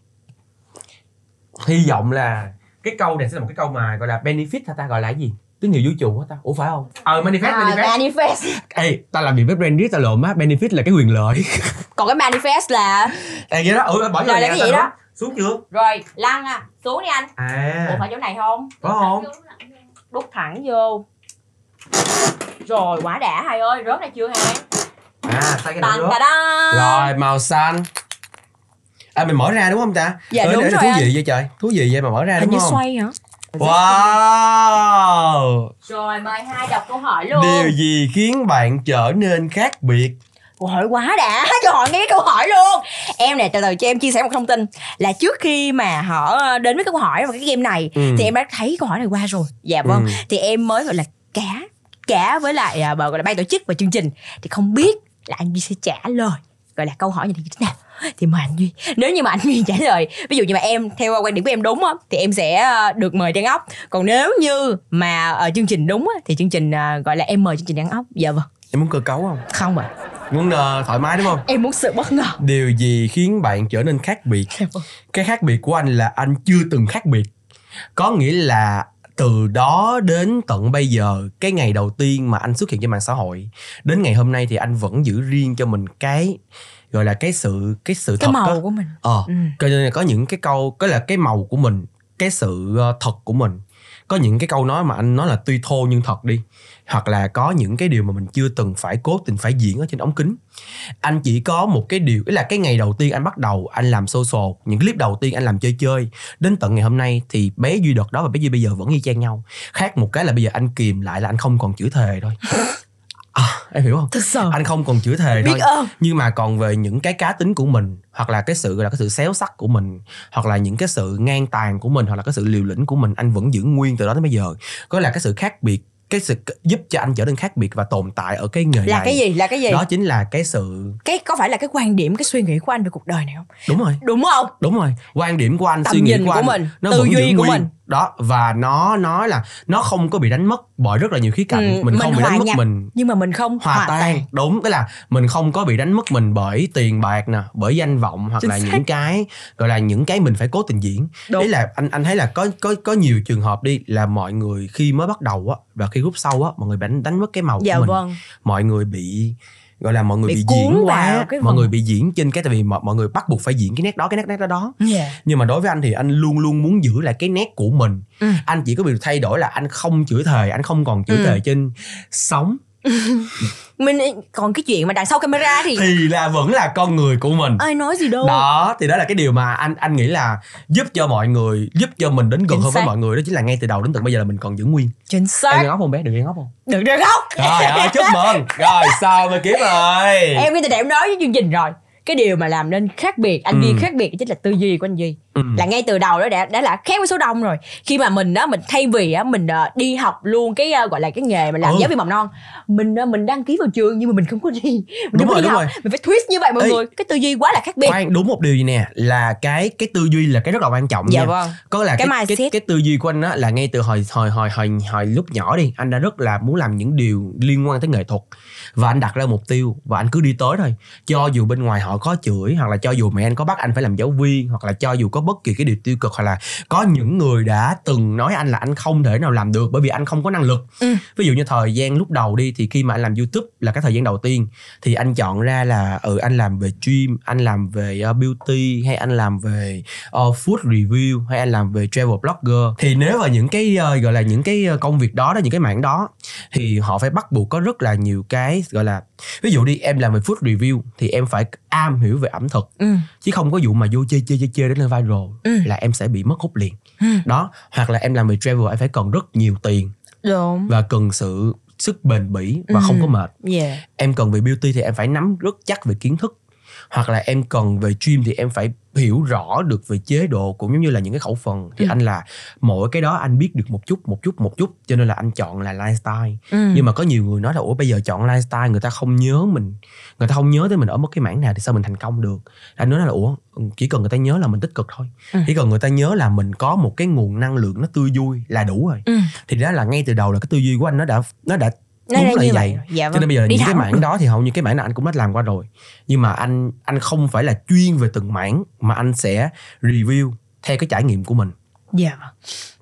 hy vọng là cái câu này sẽ là một cái câu mà gọi là benefit ta? Gọi là cái gì tín hiệu vũ trụ hả ta. Ủa phải không? Ờ manifest
à,
manifest.
manifest.
Ê tao làm việc với brand riết tao lộn á. Benefit là cái quyền lợi. [laughs]
Còn cái manifest là
ê vậy đó. Ủa bỏ vô
Rồi là cái gì đó?
xuống chưa
rồi lăn à. Xuống đi anh. Ủa
à
phải chỗ này không?
Có không?
Đút thẳng vô. Rồi quả đã hai ơi. Rớt này chưa hả
à sai cái
tà đó
rồi màu xanh. À mình mở ra đúng không ta?
Dạ,
Ê,
đúng
để- để
rồi
thú
anh.
vị vậy trời. Thú vị vậy mà mở ra
hình
đúng
như
không?
xoay hả
wow.
Rồi mời hai đọc câu hỏi luôn.
Điều gì khiến bạn trở nên khác biệt?
Câu hỏi quá đã cho họ nghe cái câu hỏi luôn. Em nè từ từ cho em chia sẻ một thông tin. Là trước khi mà họ đến với câu hỏi và cái game này
Ừ.
thì em đã thấy câu hỏi này qua rồi. Dạ vâng.
Ừ.
thì em mới gọi là cá cá với lại bà gọi là ban tổ chức và chương trình. Thì không biết là anh duy sẽ trả lời gọi là câu hỏi như thế nào thì mời anh duy nếu như mà anh duy [laughs] trả lời ví dụ như mà em theo quan điểm của em đúng á thì em sẽ à, được mời trang ốc. Còn nếu như mà ở chương trình đúng á thì chương trình à, gọi là em mời chương trình trang ốc. Dạ vâng.
Em muốn cơ cấu không?
Không ạ.
Muốn ờ, thoải mái đúng không?
Em muốn sự bất ngờ.
Điều gì khiến bạn trở nên khác biệt?
Dạ vâng.
cái khác biệt của anh là anh chưa từng khác biệt. Có nghĩa là từ đó đến tận bây giờ cái ngày đầu tiên mà anh xuất hiện trên mạng xã hội đến ngày hôm nay thì anh vẫn giữ riêng cho mình cái gọi là cái sự cái sự
cái
thật
màu
á.
của mình.
Ờ
ừ.
cho nên là có những cái câu có là cái màu của mình cái sự ờ, thật của mình. Có những cái câu nói mà anh nói là tuy thô nhưng thật đi. Hoặc là có những cái điều mà mình chưa từng phải cố tình phải diễn ở trên ống kính. Anh chỉ có một cái điều ý là cái ngày đầu tiên anh bắt đầu anh làm social những clip đầu tiên anh làm chơi chơi. Đến tận ngày hôm nay thì bé duy đợt đó và bé duy bây giờ vẫn y chang nhau. Khác một cái là bây giờ anh kìm lại là anh không còn chữ thề thôi em hiểu không?
Thực sự
anh không còn chữ thề thôi.
biết ơn.
Nhưng mà còn về những cái cá tính của mình hoặc là cái sự gọi là cái sự xéo sắc của mình hoặc là những cái sự ngang tàn của mình hoặc là cái sự liều lĩnh của mình anh vẫn giữ nguyên từ đó đến bây giờ. Có là cái sự khác biệt cái sự giúp cho anh trở nên khác biệt và tồn tại ở cái nghề
là
này.
cái gì? Là cái gì?
Đó chính là cái sự
cái có phải là cái quan điểm cái suy nghĩ của anh về cuộc đời này không?
Đúng rồi.
Đúng không?
Đúng rồi. Quan điểm của anh
Tầm
suy nghĩ
nhìn
của
của
anh
mình,
nó
tư duy của
nguyên.
mình.
Đó và nó nói là nó không có bị đánh mất bởi rất là nhiều khía cạnh
Ừ,
mình không
mình
bị
hòa
đánh mất
nhập.
mình
nhưng mà mình không
hòa tan đúng tức là mình không có bị đánh mất mình bởi tiền bạc nè bởi danh vọng hoặc
Chính
là
xác.
những cái gọi là những cái mình phải cố tình diễn
Đúng.
đấy là anh anh thấy là có có có nhiều trường hợp đi là mọi người khi mới bắt đầu á và khi rút sau á mọi người đánh đánh mất cái màu
dạ
của mình
vâng
mọi người bị gọi là mọi người
Bị
bị, diễn quá
cái
mọi người bị diễn trên cái tại vì mọi, mọi người bắt buộc phải diễn cái nét đó cái nét nét đó đó.
Dạ.
Nhưng mà đối với anh thì anh luôn luôn muốn giữ lại cái nét của mình.
Ừ.
anh chỉ có việc thay đổi là anh không chửi thề anh không còn chửi
Ừ.
thề trên sóng
mình còn cái chuyện mà đằng sau camera thì
thì là vẫn là con người của mình.
Ai nói gì đâu.
Đó thì đó là cái điều mà anh anh nghĩ là giúp cho mọi người giúp cho mình đến gần
Chính
hơn với
xác.
mọi người đó chính là ngay từ đầu đến tận bây giờ là mình còn giữ nguyên.
Chính
em
xác.
ngóc không bé? Đừng ngóc không?
Đừng đừng khóc
rồi ơi chúc [laughs] mừng. Rồi sao mà kiếm rồi?
Em ngay từ đầu em nói với chương trình rồi. Cái điều mà làm nên khác biệt anh
Ừ.
duy khác biệt chính là tư duy của anh duy
Ừ.
là ngay từ đầu đó đã đã là khác với số đông rồi. Khi mà mình đó mình thay vì á mình ờ, đi học luôn cái ờ, gọi là cái nghề mà làm
Ừ.
giáo viên mầm non mình ờ, mình đăng ký vào trường nhưng mà mình không có đi. Mình
Đúng
không
rồi,
đi
đúng
học.
rồi.
mình phải twist như vậy mọi
Ê.
người. Cái tư duy quá là khác biệt.
Khoan đúng một điều gì nè là cái cái tư duy là cái rất là quan trọng
dạ
nha.
vâng.
Có là
Cái
cái, cái, cái tư duy của anh á là ngay từ hồi hồi hồi hồi hồi lúc nhỏ đi anh đã rất là muốn làm những điều liên quan tới nghệ thuật. Và anh đặt ra mục tiêu và anh cứ đi tới thôi. Cho dù bên ngoài họ có chửi hoặc là cho dù mẹ anh có bắt anh phải làm giáo viên hoặc là cho dù có bất kỳ cái điều tiêu cực hoặc là có những người đã từng nói anh là anh không thể nào làm được bởi vì anh không có năng lực
Ừ.
ví dụ như thời gian lúc đầu đi thì khi mà anh làm youtube là cái thời gian đầu tiên thì anh chọn ra là ừ anh làm về gym anh làm về uh, beauty hay anh làm về uh, food review hay anh làm về travel blogger thì nếu mà những cái uh, gọi là những cái công việc đó đó những cái mảng đó thì họ phải bắt buộc có rất là nhiều cái gọi là ví dụ đi em làm về food review thì em phải am hiểu về ẩm thực
ừ.
chứ không có vụ mà vô chơi chơi chơi chơi đến lên viral
Ừ.
là em sẽ bị mất hút liền
Ừ.
đó hoặc là em làm về travel em phải cần rất nhiều tiền
đúng
và cần sự sức bền bỉ và
Ừ.
không có mệt
yeah
em cần về beauty thì em phải nắm rất chắc về kiến thức hoặc là em cần về gym thì em phải hiểu rõ được về chế độ cũng giống như là những cái khẩu phần thì
Ừ.
anh là mỗi cái đó anh biết được một chút một chút một chút cho nên là anh chọn là lifestyle
ừ.
nhưng mà có nhiều người nói là ủa bây giờ chọn lifestyle người ta không nhớ mình người ta không nhớ tới mình ở một cái mảng nào thì sao mình thành công được anh nói là ủa chỉ cần người ta nhớ là mình tích cực thôi
Ừ.
chỉ cần người ta nhớ là mình có một cái nguồn năng lượng nó tươi vui là đủ rồi
ừ.
thì đó là ngay từ đầu là cái tư duy của anh nó đã nó đã
Nó
đúng là
như vậy. dạ
cho nên bây giờ
Đi
những cái
thẳng.
mảng đó thì hầu như cái mảng nào anh cũng đã làm qua rồi. Nhưng mà anh anh không phải là chuyên về từng mảng mà anh sẽ review theo cái trải nghiệm của mình.
Dạ vâng.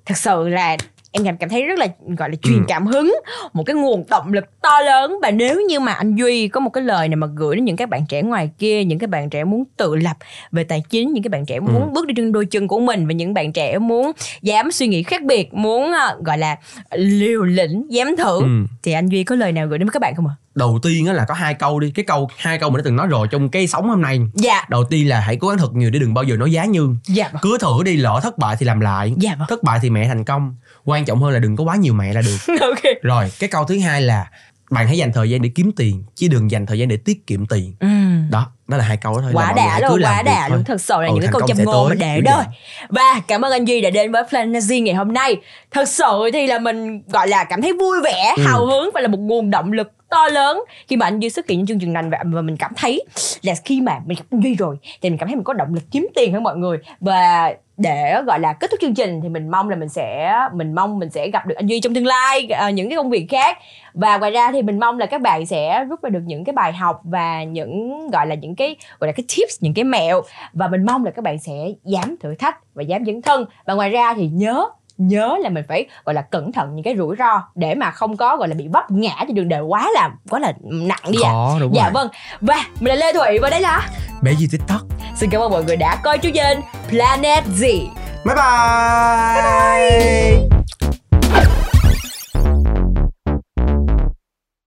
Thật sự là em cảm cảm thấy rất là gọi là truyền
Ừ.
cảm hứng một cái nguồn động lực to lớn. Và nếu như mà anh duy có một cái lời này mà gửi đến những các bạn trẻ ngoài kia những cái bạn trẻ muốn tự lập về tài chính những cái bạn trẻ muốn
Ừ.
bước đi trên đôi chân của mình và những bạn trẻ muốn dám suy nghĩ khác biệt muốn ờ, gọi là liều lĩnh dám thử
Ừ.
thì anh duy có lời nào gửi đến các bạn không ạ?
Đầu tiên á là có hai câu đi. Cái câu hai câu mình đã từng nói rồi trong cái sống hôm nay.
Dạ.
Đầu tiên là hãy cố gắng thật nhiều để đừng bao giờ nói giá như
dạ vâng.
Cứ thử đi lỡ thất bại thì làm lại.
Dạ vâng.
Thất bại thì mẹ thành công quan trọng hơn là đừng có quá nhiều mẹ là được. [laughs]
Ok.
Rồi cái câu thứ hai là bạn hãy dành thời gian để kiếm tiền chứ đừng dành thời gian để tiết kiệm tiền.
Ừ.
đó đó là hai câu đó thôi.
Quá đã luôn quá đã luôn. thật sự là
Ừ,
những cái câu châm ngôn mà để
vậy.
và cảm ơn anh duy đã đến với Planet ngày hôm nay. Thật sự thì là mình gọi là cảm thấy vui vẻ
Ừ.
hào hứng và là một nguồn động lực to lớn khi mà anh duy xuất hiện trong chương trình này và, và mình cảm thấy là khi mà mình gặp anh duy rồi thì mình cảm thấy mình có động lực kiếm tiền hơn mọi người. Và để gọi là kết thúc chương trình thì mình mong là mình sẽ mình mong mình sẽ gặp được anh duy trong tương lai uh, những cái công việc khác. Và ngoài ra thì mình mong là các bạn sẽ rút ra được những cái bài học và những gọi là những cái gọi là cái tips những cái mẹo. Và mình mong là các bạn sẽ dám thử thách và dám dấn thân. Và ngoài ra thì nhớ nhớ là mình phải gọi là cẩn thận những cái rủi ro để mà không có gọi là bị vấp ngã trên đường đời quá là quá là nặng đi ạ.
Khó đúng
dạ
rồi.
vâng. Và mình là lê thụy và đây là
bé gì tiktok.
Xin cảm ơn mọi người đã coi chương trình planet Z.
Bye bye, bye, bye.